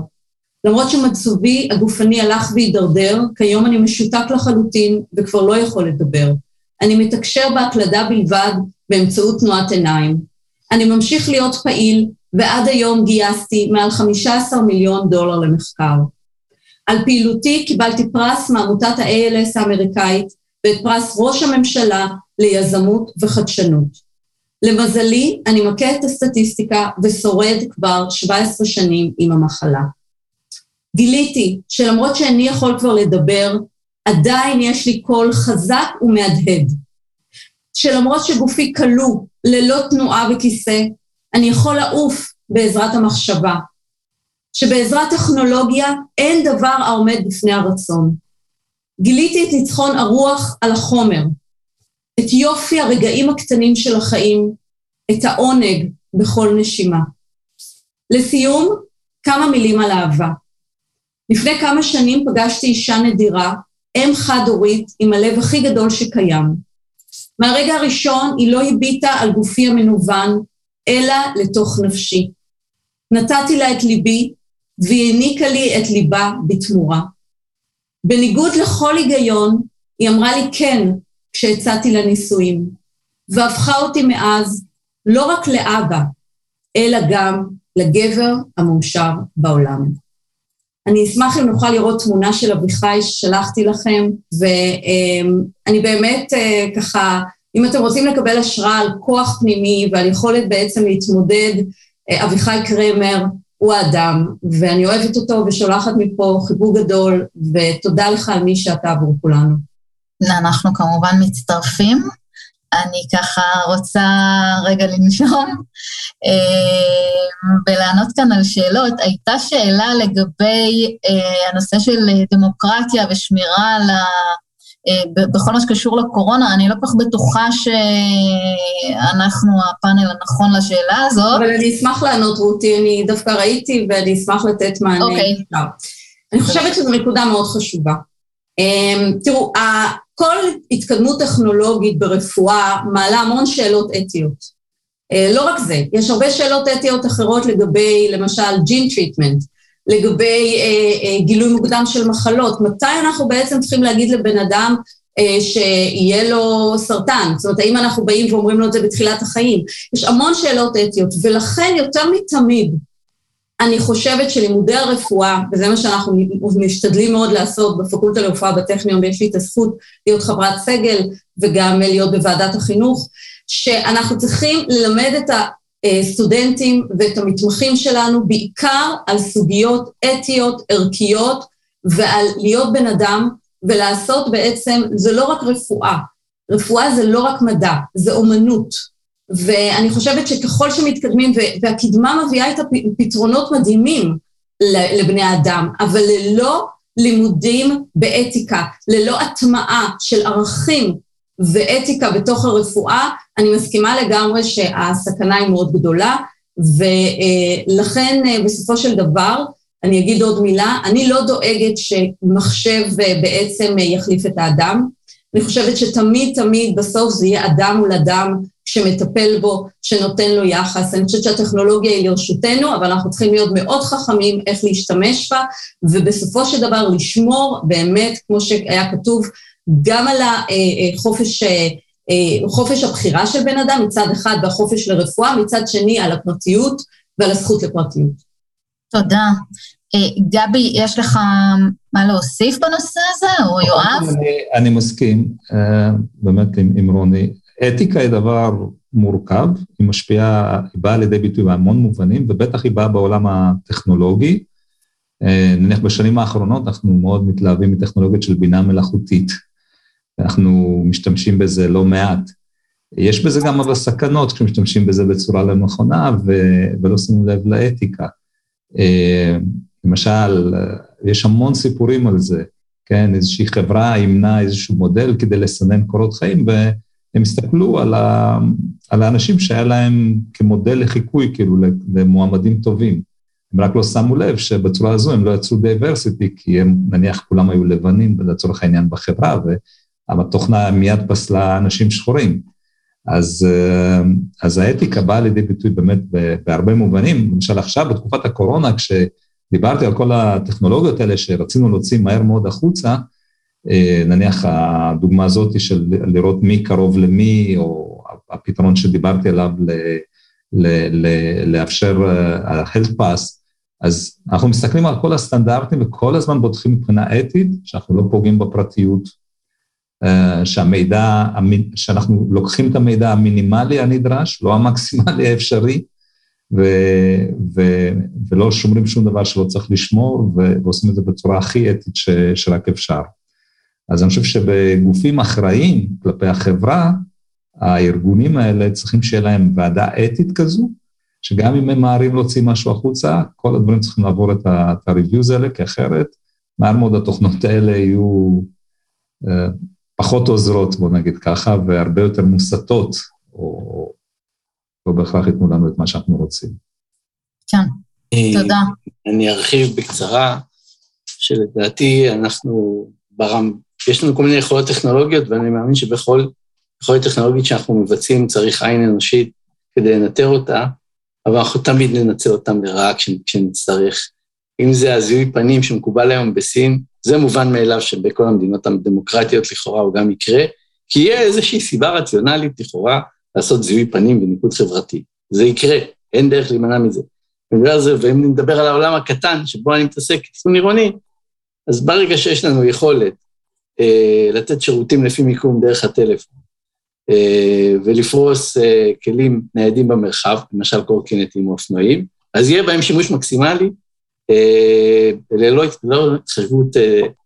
למרות שמצובי הגופני הלך והידרדר, כיום אני משותק לחלוטין וכבר לא יכול לדבר. אני מתקשר בהקלדה בלבד באמצעות תנועת עיניים. אני ממשיך להיות פעיל, ועד היום גייסתי מעל 15 מיליון דולר למחקר. על פעילותי קיבלתי פרס מעמותת ה-ALS האמריקאית ואת פרס ראש הממשלה ליזמות וחדשנות. למזלי, אני מכה את הסטטיסטיקה ושורד כבר 17 שנים עם המחלה. גיליתי שלמרות שאיני יכול כבר לדבר, עדיין יש לי קול חזק ומהדהד. שלמרות שגופי כלוא ללא תנועה וכיסא, אני יכול לעוף בעזרת המחשבה. שבעזרת טכנולוגיה אין דבר העומד בפני הרצון. גיליתי את ניצחון הרוח על החומר, את יופי הרגעים הקטנים של החיים, את העונג בכל נשימה. לסיום, כמה מילים על אהבה. לפני כמה שנים פגשתי אישה נדירה, אם חד-הורית עם הלב הכי גדול שקיים. מהרגע הראשון היא לא הביטה על גופי המנוון, אלא לתוך נפשי. נתתי לה את ליבי, והיא העניקה לי את ליבה בתמורה. בניגוד לכל היגיון, היא אמרה לי כן כשהצעתי לה נישואים, והפכה אותי מאז לא רק לאבא, אלא גם לגבר המאושר בעולם. אני אשמח אם נוכל לראות תמונה של אביחי ששלחתי לכם, ואני באמת אה, ככה, אם אתם רוצים לקבל השראה על כוח פנימי ועל יכולת בעצם להתמודד, אה, אביחי קרמר הוא האדם, ואני אוהבת אותו ושולחת מפה חיבוק גדול, ותודה לך על מי שאתה עבור כולנו. אנחנו כמובן מצטרפים. אני ככה רוצה רגע לנשום אה, ולענות כאן על שאלות. הייתה שאלה לגבי אה, הנושא של דמוקרטיה ושמירה על ה... בכל מה שקשור לקורונה, אני לא כל כך בטוחה שאנחנו הפאנל הנכון לשאלה הזאת. אבל אני אשמח לענות, רותי, אני דווקא ראיתי ואני אשמח לתת מענה. אוקיי. אני חושבת שזו נקודה מאוד חשובה. תראו, כל התקדמות טכנולוגית ברפואה מעלה המון שאלות אתיות. אה, לא רק זה, יש הרבה שאלות אתיות אחרות לגבי, למשל, gene treatment, לגבי אה, אה, גילוי מוקדם של מחלות. מתי אנחנו בעצם צריכים להגיד לבן אדם אה, שיהיה לו סרטן? זאת אומרת, האם אנחנו באים ואומרים לו את זה בתחילת החיים? יש המון שאלות אתיות, ולכן יותר מתמיד, אני חושבת שלימודי הרפואה, וזה מה שאנחנו משתדלים מאוד לעשות בפקולטה לרפואה בטכניון, ויש לי את הזכות להיות חברת סגל וגם להיות בוועדת החינוך, שאנחנו צריכים ללמד את הסטודנטים ואת המתמחים שלנו בעיקר על סוגיות אתיות, ערכיות, ועל להיות בן אדם ולעשות בעצם, זה לא רק רפואה, רפואה זה לא רק מדע, זה אומנות. ואני חושבת שככל שמתקדמים, והקדמה מביאה את הפתרונות מדהימים לבני האדם, אבל ללא לימודים באתיקה, ללא הטמעה של ערכים ואתיקה בתוך הרפואה, אני מסכימה לגמרי שהסכנה היא מאוד גדולה, ולכן בסופו של דבר, אני אגיד עוד מילה, אני לא דואגת שמחשב בעצם יחליף את האדם. אני חושבת שתמיד תמיד בסוף זה יהיה אדם מול אדם, שמטפל בו, שנותן לו יחס. אני חושבת שהטכנולוגיה היא לרשותנו, אבל אנחנו צריכים להיות מאוד חכמים איך להשתמש בה, ובסופו של דבר לשמור באמת, כמו שהיה כתוב, גם על החופש, אה, אה, חופש הבחירה של בן אדם מצד אחד והחופש לרפואה, מצד שני על הפרטיות ועל הזכות לפרטיות. תודה. אה, גבי, יש לך מה להוסיף בנושא הזה, או יואב? אני, אני מסכים, באמת עם, עם רוני. אתיקה היא דבר מורכב, היא משפיעה, היא באה לידי ביטוי בהמון מובנים, ובטח היא באה בעולם הטכנולוגי. אה, נניח בשנים האחרונות אנחנו מאוד מתלהבים מטכנולוגיות של בינה מלאכותית. אנחנו משתמשים בזה לא מעט. יש בזה גם אבל סכנות כשמשתמשים בזה בצורה לא נכונה ו- ולא שמים לב לאתיקה. אה, למשל, יש המון סיפורים על זה, כן? איזושהי חברה אימנה איזשהו מודל כדי לסנן קורות חיים, ו- הם הסתכלו על, ה, על האנשים שהיה להם כמודל לחיקוי, כאילו, למועמדים טובים. הם רק לא שמו לב שבצורה הזו הם לא יצרו diversity, כי הם, נניח, כולם היו לבנים, לצורך העניין, בחברה, והתוכנה מיד פסלה אנשים שחורים. אז, אז האתיקה באה לידי ביטוי באמת בהרבה מובנים. למשל עכשיו, בתקופת הקורונה, כשדיברתי על כל הטכנולוגיות האלה שרצינו להוציא מהר מאוד החוצה, אה, נניח הדוגמה הזאת של לראות מי קרוב למי, או הפתרון שדיברתי עליו ל, ל, ל, לאפשר ה-health אה, pass, אז אנחנו מסתכלים על כל הסטנדרטים וכל הזמן בודקים מבחינה אתית, שאנחנו לא פוגעים בפרטיות, אה, שהמידע, שאנחנו לוקחים את המידע המינימלי הנדרש, לא המקסימלי האפשרי, ו, ו, ולא שומרים שום דבר שלא צריך לשמור, ועושים את זה בצורה הכי אתית ש, שרק אפשר. אז אני חושב שבגופים אחראיים כלפי החברה, הארגונים האלה צריכים שיהיה להם ועדה אתית כזו, שגם אם הם ממהרים להוציא משהו החוצה, כל הדברים צריכים לעבור את ה-reviews האלה, כי אחרת, מהר מאוד התוכנות האלה יהיו uh, פחות עוזרות, בוא נגיד ככה, והרבה יותר מוסטות, או לא בהכרח ייתנו לנו את מה שאנחנו רוצים. כן, תודה. אני ארחיב בקצרה, שלדעתי אנחנו ברם, יש לנו כל מיני יכולות טכנולוגיות, ואני מאמין שבכל יכולת טכנולוגית שאנחנו מבצעים צריך עין אנושית כדי לנטר אותה, אבל אנחנו תמיד ננצל אותם לרעה כשנצטרך. אם זה הזיהוי פנים שמקובל היום בסין, זה מובן מאליו שבכל המדינות הדמוקרטיות לכאורה הוא גם יקרה, כי יהיה איזושהי סיבה רציונלית לכאורה לעשות זיהוי פנים וניקוד חברתי. זה יקרה, אין דרך להימנע מזה. זה, ואם נדבר על העולם הקטן שבו אני מתעסק כתכנון עירוני, אז ברגע שיש לנו יכולת אה, לתת שירותים לפי מיקום דרך הטלפון, אה, ולפרוס אה, כלים ניידים במרחב, למשל קורקינטים או אופנועים, אז יהיה בהם שימוש מקסימלי ללא התחשבות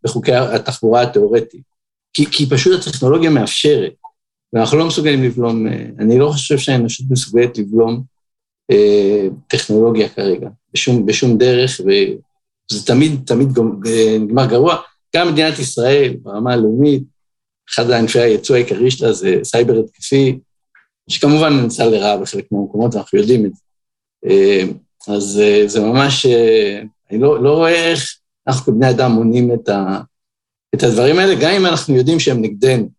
בחוקי התחבורה התיאורטיים. כי, כי פשוט הטכנולוגיה מאפשרת, ואנחנו לא מסוגלים לבלום, אני לא חושב שהאנושות מסוגלת לבלום טכנולוגיה כרגע, בשום, בשום דרך, וזה תמיד, תמיד נגמר גרוע. גם מדינת ישראל, ברמה הלאומית, אחד הענפי הייצוא העיקרי שלה זה סייבר התקפי, שכמובן נמצא לרעה בחלק מהמקומות, ואנחנו יודעים את זה. אה, אז אה, זה ממש, אה, אני לא, לא רואה איך אנחנו כבני אדם מונים את, ה, את הדברים האלה, גם אם אנחנו יודעים שהם נגדנו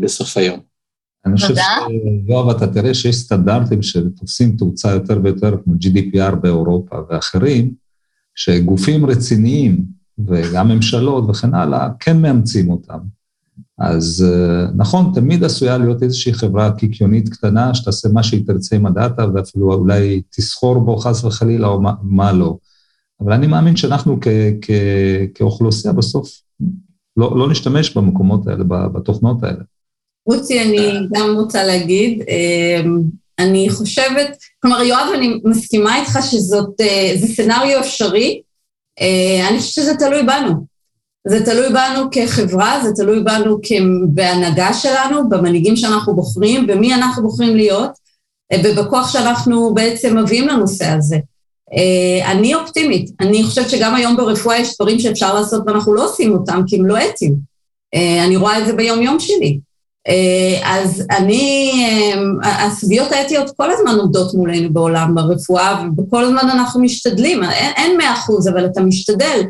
בסוף היום. אני חושב שיואב, אתה תראה שיש סטנדרטים שתופסים תאוצה יותר ויותר, כמו GDPR באירופה ואחרים, שגופים רציניים, וגם ממשלות וכן הלאה, כן מאמצים אותם. אז אה, נכון, תמיד עשויה להיות איזושהי חברה קיקיונית קטנה, שתעשה מה שהיא תרצה עם הדאטה, ואפילו אולי תסחור בו חס וחלילה או מה, מה לא. אבל אני מאמין שאנחנו כ, כ, כאוכלוסייה בסוף לא, לא נשתמש במקומות האלה, בתוכנות האלה. רוצי, אני גם רוצה להגיד, אמ, אני חושבת, כלומר, יואב, אני מסכימה איתך שזאת, אה, סצנריו אפשרי, אה, אני חושבת שזה תלוי בנו. זה תלוי בנו כחברה, זה תלוי בנו בהנהגה שלנו, במנהיגים שאנחנו בוחרים, במי אנחנו בוחרים להיות, אה, ובכוח שאנחנו בעצם מביאים לנושא הזה. אה, אני אופטימית, אני חושבת שגם היום ברפואה יש דברים שאפשר לעשות ואנחנו לא עושים אותם כי הם לא אתיים. אה, אני רואה את זה ביום-יום שלי. אז אני, הסוגיות האתיות כל הזמן עומדות מולנו בעולם ברפואה, ובכל הזמן אנחנו משתדלים, אין מאה אחוז, אבל אתה משתדל.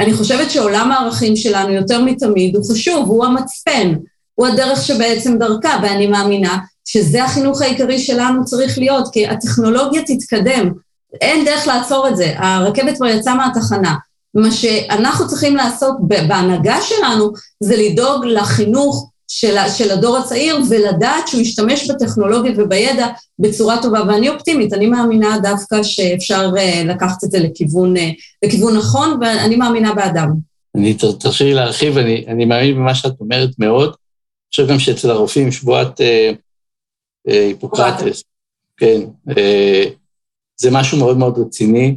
אני חושבת שעולם הערכים שלנו יותר מתמיד הוא חשוב, הוא המצפן, הוא הדרך שבעצם דרכה, ואני מאמינה שזה החינוך העיקרי שלנו צריך להיות, כי הטכנולוגיה תתקדם, אין דרך לעצור את זה, הרכבת כבר יצאה מהתחנה. מה שאנחנו צריכים לעשות בהנהגה שלנו זה לדאוג לחינוך של, של הדור הצעיר ולדעת שהוא ישתמש בטכנולוגיה ובידע בצורה טובה, ואני אופטימית, אני מאמינה דווקא שאפשר uh, לקחת את זה לכיוון, uh, לכיוון נכון, ואני מאמינה באדם. אני, תרשי לי להרחיב, אני, אני מאמין במה שאת אומרת מאוד. אני חושב גם שאצל הרופאים שבועת אה, אה, היפוקרטס, כן, אה, זה משהו מאוד מאוד רציני,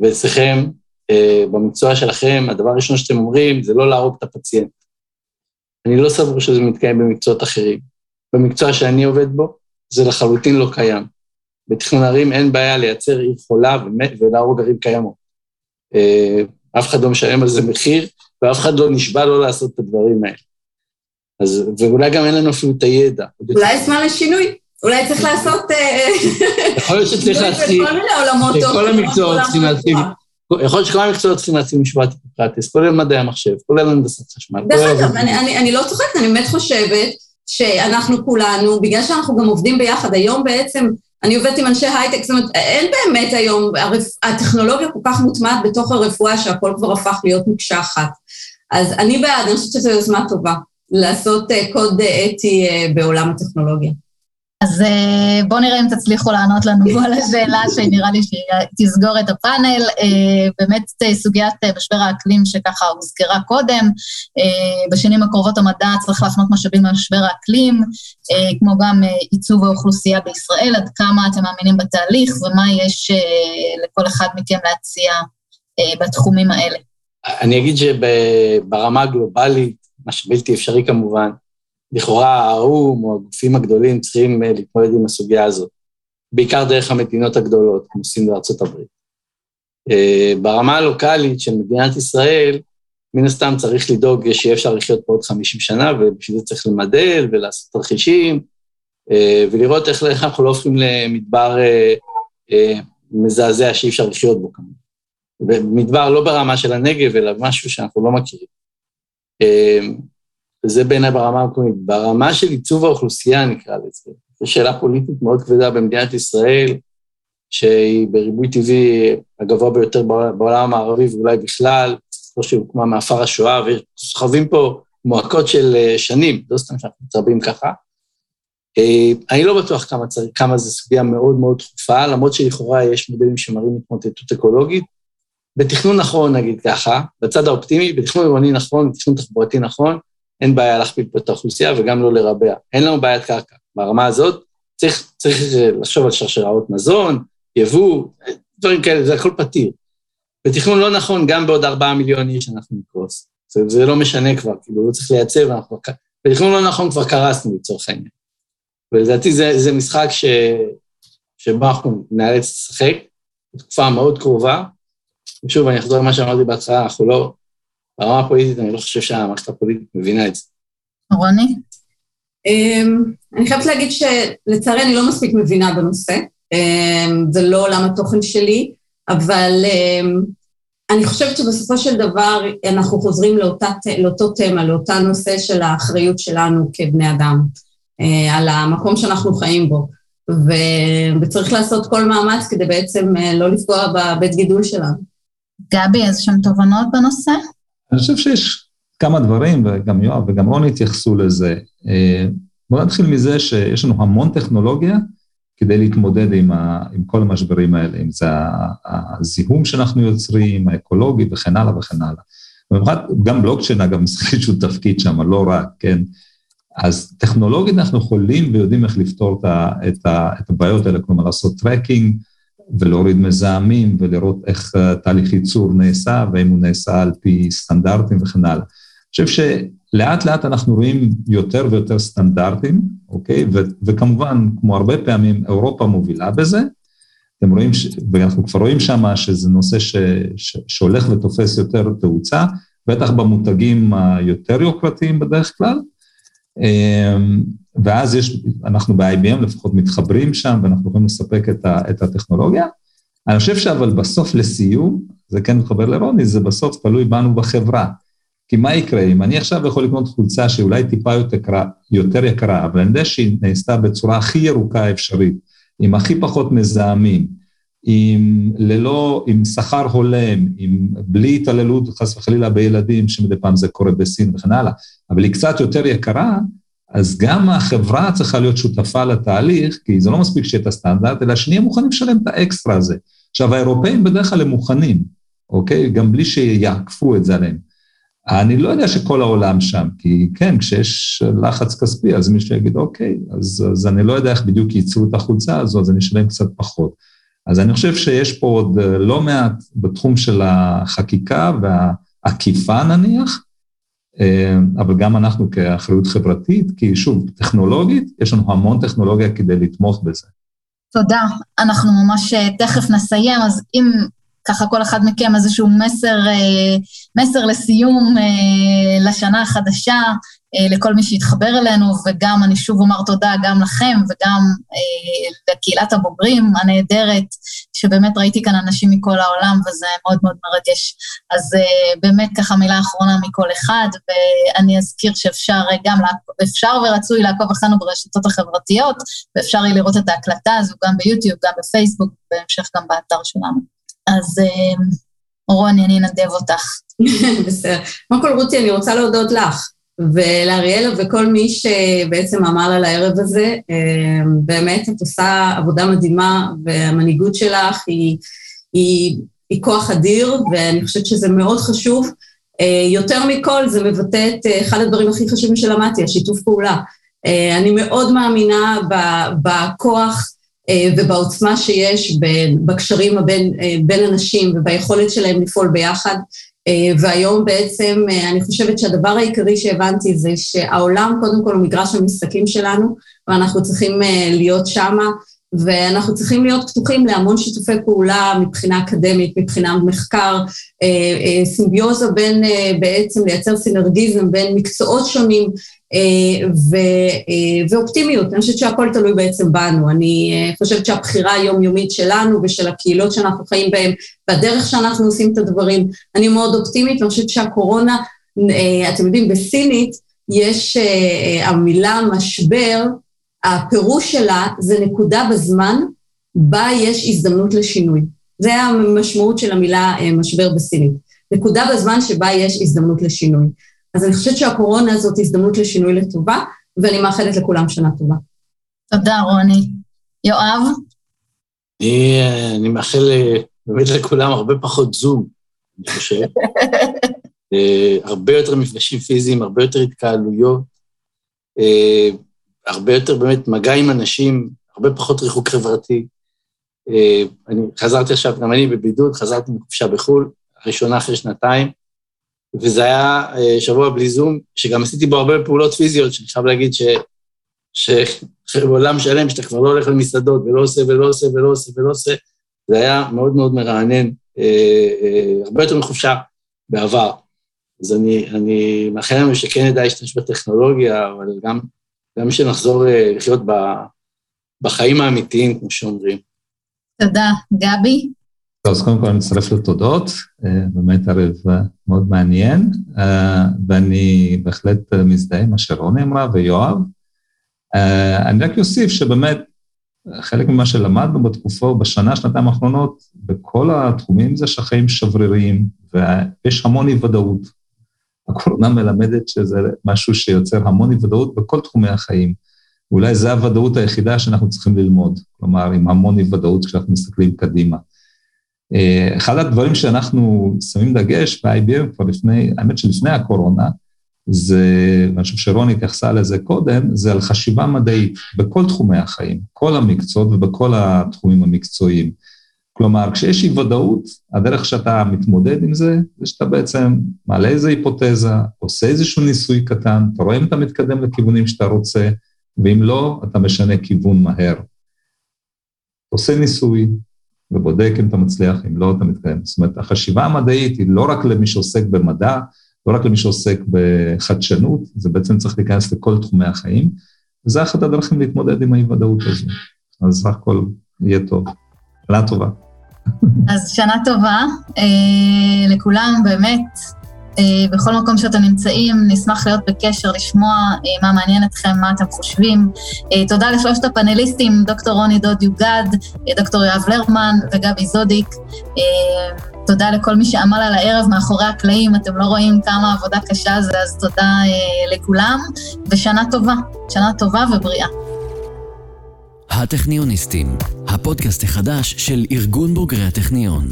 ואצלכם, אה, במקצוע שלכם, הדבר הראשון שאתם אומרים זה לא להרוג את הפציינט. אני לא סבור שזה מתקיים במקצועות אחרים. במקצוע שאני עובד בו, זה לחלוטין לא קיים. בתכנון ערים אין בעיה לייצר עיר חולה ולהרוג ערים קיימות. אה, אף אחד לא משלם על זה מחיר, ואף אחד לא נשבע לא לעשות את הדברים האלה. אז, ואולי גם אין לנו אפילו את הידע. אולי זמן לשינוי. אולי צריך לעשות... אה, יכול להיות שצריך להתחיל, שכל המקצועות צריכים להתחיל יכול להיות שכל המקצועות צריכים להציג משוואת היפוקרטיס, כולל מדעי המחשב, כולל הנדסת חשמל. דרך אגב, אני, אני, אני לא צוחקת, אני באמת חושבת שאנחנו כולנו, בגלל שאנחנו גם עובדים ביחד, היום בעצם, אני עובדת עם אנשי הייטק, זאת אומרת, אין באמת היום, הרפ... הטכנולוגיה כל כך מוטמעת בתוך הרפואה שהכל כבר הפך להיות מקשה אחת. אז אני בעד, אני חושבת שזו יוזמה טובה, לעשות uh, קוד אתי uh, בעולם הטכנולוגיה. אז אה, בואו נראה אם תצליחו לענות לנו על השאלה שנראה לי שהיא תסגור את הפאנל. אה, באמת אה, סוגיית משבר האקלים שככה הוזכרה קודם, בשנים הקרובות המדע צריך להפנות משאבים למשבר האקלים, כמו גם עיצוב האוכלוסייה בישראל, עד כמה אתם מאמינים בתהליך ומה יש לכל אחד מכם להציע בתחומים האלה. אני אגיד שברמה הגלובלית, מה שבלתי אפשרי כמובן. לכאורה האו"ם או הגופים הגדולים צריכים להתמודד עם הסוגיה הזאת, בעיקר דרך המדינות הגדולות, כמו סין וארצות הברית. ברמה הלוקאלית של מדינת ישראל, מן הסתם צריך לדאוג שיהיה אפשר לחיות פה עוד 50 שנה, ובשביל זה צריך למדל ולעשות תרחישים, ולראות איך, אנחנו לא הופכים למדבר מזעזע שאי אפשר לחיות בו כמובן. ומדבר לא ברמה של הנגב, אלא משהו שאנחנו לא מכירים. וזה בעיניי ברמה המקומית. ברמה של עיצוב האוכלוסייה, נקרא לזה, זו שאלה פוליטית מאוד כבדה במדינת ישראל, שהיא בריבוי טבעי הגבוה ביותר בעולם המערבי ואולי בכלל, כמו שהוקמה מעפר השואה, וסוחבים פה מועקות של שנים, לא סתם שאנחנו מתרבים ככה. אני לא בטוח כמה. כמה זו סוגיה מאוד מאוד דחופה, למרות שלכאורה יש מודלים שמראים התמוטטות אקולוגית. בתכנון נכון, נגיד ככה, בצד האופטימי, בתכנון עירוני נכון, בתכנון תחבורתי נכון, אין בעיה להכפיל פה את האוכלוסייה וגם לא לרבע. אין לנו בעיית קרקע. ברמה הזאת צריך, צריך לחשוב על שרשראות מזון, יבוא, דברים כאלה, זה הכל פתיר. בתכנון לא נכון, גם בעוד ארבעה מיליון איש אנחנו נקרוס. זה, זה לא משנה כבר, כאילו, לא צריך לייצב, אנחנו... בתכנון לא נכון כבר קרסנו לצורך העניין. ולדעתי זה, זה משחק ש, שבו אנחנו נאלץ לשחק בתקופה מאוד קרובה. ושוב, אני אחזור למה שאמרתי בהתחלה, אנחנו לא, ברמה הפוליטית, אני לא חושב שהמערכת הפוליטית מבינה את זה. רוני? אמ, אני חייבת להגיד שלצערי אני לא מספיק מבינה בנושא. אמ, זה לא עולם התוכן שלי, אבל אמ, אני חושבת שבסופו של דבר אנחנו חוזרים לאותה, לאותו תמה, לאותה נושא של האחריות שלנו כבני אדם, אה, על המקום שאנחנו חיים בו. ו... וצריך לעשות כל מאמץ כדי בעצם אה, לא לפגוע בבית גידול שלנו. גבי, איזה שהם תובנות בנושא? אני חושב שיש כמה דברים, וגם יואב וגם רוני התייחסו לזה. אה, בואו נתחיל מזה שיש לנו המון טכנולוגיה כדי להתמודד עם, ה, עם כל המשברים האלה, אם זה הזיהום שאנחנו יוצרים, האקולוגי וכן הלאה וכן הלאה. במיוחד, גם בלוקצ'יין אגב משחק איזשהו תפקיד שם, לא רק, כן? אז טכנולוגית אנחנו יכולים ויודעים איך לפתור את, ה, את, ה, את הבעיות האלה, כלומר לעשות tracking ולהוריד מזהמים ולראות איך תהליך ייצור נעשה והאם הוא נעשה על פי סטנדרטים וכן הלאה. אני חושב שלאט לאט אנחנו רואים יותר ויותר סטנדרטים, אוקיי? ו- וכמובן, כמו הרבה פעמים, אירופה מובילה בזה. אתם רואים, ש- ואנחנו כבר רואים שם שזה נושא ש- ש- שהולך ותופס יותר תאוצה, בטח במותגים היותר יוקרתיים בדרך כלל. ואז יש, אנחנו ב-IBM לפחות מתחברים שם, ואנחנו יכולים לספק את, ה- את הטכנולוגיה. אני חושב שאבל בסוף לסיום, זה כן מתחבר לרוני, זה בסוף תלוי בנו בחברה. כי מה יקרה אם אני עכשיו יכול לקנות חולצה שאולי טיפה יותר יקרה, יותר יקרה, אבל אני יודע שהיא נעשתה בצורה הכי ירוקה אפשרית, עם הכי פחות מזהמים, עם ללא, עם שכר הולם, עם בלי התעללות חס וחלילה בילדים, שמדי פעם זה קורה בסין וכן הלאה, אבל היא קצת יותר יקרה, אז גם החברה צריכה להיות שותפה לתהליך, כי זה לא מספיק שיהיה את הסטנדרט, אלא שנהיה מוכנים לשלם את האקסטרה הזה. עכשיו, האירופאים בדרך כלל הם מוכנים, אוקיי? גם בלי שיעקפו את זה עליהם. אני לא יודע שכל העולם שם, כי כן, כשיש לחץ כספי, אז מישהו יגיד, אוקיי, אז, אז אני לא יודע איך בדיוק ייצרו את החולצה הזו, אז אני אשלם קצת פחות. אז אני חושב שיש פה עוד לא מעט בתחום של החקיקה והעקיפה נניח, אבל גם אנחנו כאחריות חברתית, כי שוב, טכנולוגית, יש לנו המון טכנולוגיה כדי לתמוך בזה. תודה. אנחנו ממש תכף נסיים, אז אם ככה כל אחד מכם איזשהו מסר, מסר לסיום לשנה החדשה, לכל מי שהתחבר אלינו, וגם אני שוב אומר תודה גם לכם וגם לקהילת הבוגרים הנהדרת, שבאמת ראיתי כאן אנשים מכל העולם וזה מאוד מאוד מרגש. אז באמת ככה מילה אחרונה מכל אחד, ואני אזכיר שאפשר גם, אפשר ורצוי לעקוב אחרינו ברשתות החברתיות, ואפשר יהיה לראות את ההקלטה הזו גם ביוטיוב, גם בפייסבוק, בהמשך גם באתר שלנו. אז רוני, אני אנדב אותך. בסדר. קודם כל, רותי, אני רוצה להודות לך ולאריאלה וכל מי שבעצם אמר על הערב הזה. באמת, את עושה עבודה מדהימה, והמנהיגות שלך היא, היא, היא כוח אדיר, ואני חושבת שזה מאוד חשוב. יותר מכל, זה מבטא את אחד הדברים הכי חשובים שלמדתי, השיתוף פעולה. אני מאוד מאמינה בכוח ובעוצמה שיש בקשרים הבין, בין אנשים וביכולת שלהם לפעול ביחד. והיום בעצם אני חושבת שהדבר העיקרי שהבנתי זה שהעולם קודם כל הוא מגרש המשחקים שלנו, ואנחנו צריכים להיות שמה. ואנחנו צריכים להיות פתוחים להמון שיתופי פעולה מבחינה אקדמית, מבחינה מחקר, אה, אה, סימביוזה בין, אה, בעצם לייצר סינרגיזם בין מקצועות שונים ו, ואופטימיות. אני חושבת שהכל תלוי בעצם בנו. אני חושבת שהבחירה היומיומית שלנו ושל הקהילות שאנחנו חיים בהן, והדרך שאנחנו עושים את הדברים, אני מאוד אופטימית, ואני חושבת שהקורונה, אתם יודעים, בסינית יש המילה משבר, הפירוש שלה זה נקודה בזמן בה יש הזדמנות לשינוי. זה המשמעות של המילה אה, משבר בסינית. נקודה בזמן שבה יש הזדמנות לשינוי. אז אני חושבת שהקורונה הזאת הזדמנות לשינוי לטובה, ואני מאחלת לכולם שנה טובה. תודה, רוני. יואב? אני, אה, אני מאחל אה, באמת לכולם הרבה פחות זום, אני חושב. הרבה יותר מפגשים פיזיים, הרבה יותר התקהלויות. הרבה יותר באמת מגע עם אנשים, הרבה פחות ריחוק חברתי. אה, אני חזרתי עכשיו, גם אני בבידוד, חזרתי מחופשה בחו"ל, ראשונה אחרי שנתיים, וזה היה אה, שבוע בלי זום, שגם עשיתי בו הרבה פעולות פיזיות, שאני חייב להגיד ש... שבעולם שלם, שאתה כבר לא הולך למסעדות ולא עושה ולא עושה ולא עושה ולא עושה, זה היה מאוד מאוד מרענן, אה, הרבה יותר מחופשה בעבר. אז אני, אני מאחל לנו שכן נדע להשתמש בטכנולוגיה, אבל גם גם שנחזור אה, לחיות בחיים האמיתיים, כמו שאומרים. תודה. גבי? טוב, אז קודם כל אני מצטרף לתודות, אה, באמת ערב אה, מאוד מעניין, ואני בהחלט מזדהה עם מה שרוני אמרה ויואב. אני רק אוסיף שבאמת, חלק ממה שלמדנו בתקופה, בשנה, שנתיים האחרונות, בכל התחומים זה שהחיים שבריריים, ויש המון אי-ודאות. הקורונה מלמדת שזה משהו שיוצר המון אי ודאות בכל תחומי החיים. אולי זו הוודאות היחידה שאנחנו צריכים ללמוד, כלומר, עם המון אי ודאות כשאנחנו מסתכלים קדימה. אה, אחד הדברים שאנחנו שמים דגש ב-IBM כבר לפני, האמת שלפני הקורונה, זה, ואני חושב שרוני התייחסה לזה קודם, זה על חשיבה מדעית בכל תחומי החיים, כל המקצועות ובכל התחומים המקצועיים. כלומר, כשיש אי ודאות, הדרך שאתה מתמודד עם זה, זה שאתה בעצם מעלה איזו היפותזה, עושה איזשהו ניסוי קטן, אתה רואה אם אתה מתקדם לכיוונים שאתה רוצה, ואם לא, אתה משנה כיוון מהר. עושה ניסוי ובודק אם אתה מצליח, אם לא, אתה מתקדם. זאת אומרת, החשיבה המדעית היא לא רק למי שעוסק במדע, לא רק למי שעוסק בחדשנות, זה בעצם צריך להיכנס לכל תחומי החיים, וזה אחת הדרכים להתמודד עם האי-ודאות הזו. אז סך הכל יהיה טוב. שנה טובה. אז שנה טובה אה, לכולם, באמת. אה, בכל מקום שאתם נמצאים, נשמח להיות בקשר, לשמוע אה, מה מעניין אתכם, מה אתם חושבים. אה, תודה לשלושת הפאנליסטים, דוקטור רוני דוד יוגד, דוקטור יואב לרמן וגבי זודיק. תודה לכל מי שעמל על הערב מאחורי הקלעים, אתם לא רואים כמה עבודה קשה זה, אז תודה לכולם, ושנה טובה, שנה טובה ובריאה. הטכניוניסטים, הפודקאסט החדש של ארגון בוגרי הטכניון.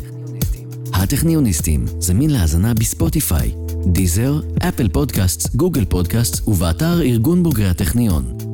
הטכניוניסטים, זמין להאזנה בספוטיפיי, דיזר, אפל פודקאסט, גוגל פודקאסט ובאתר ארגון בוגרי הטכניון.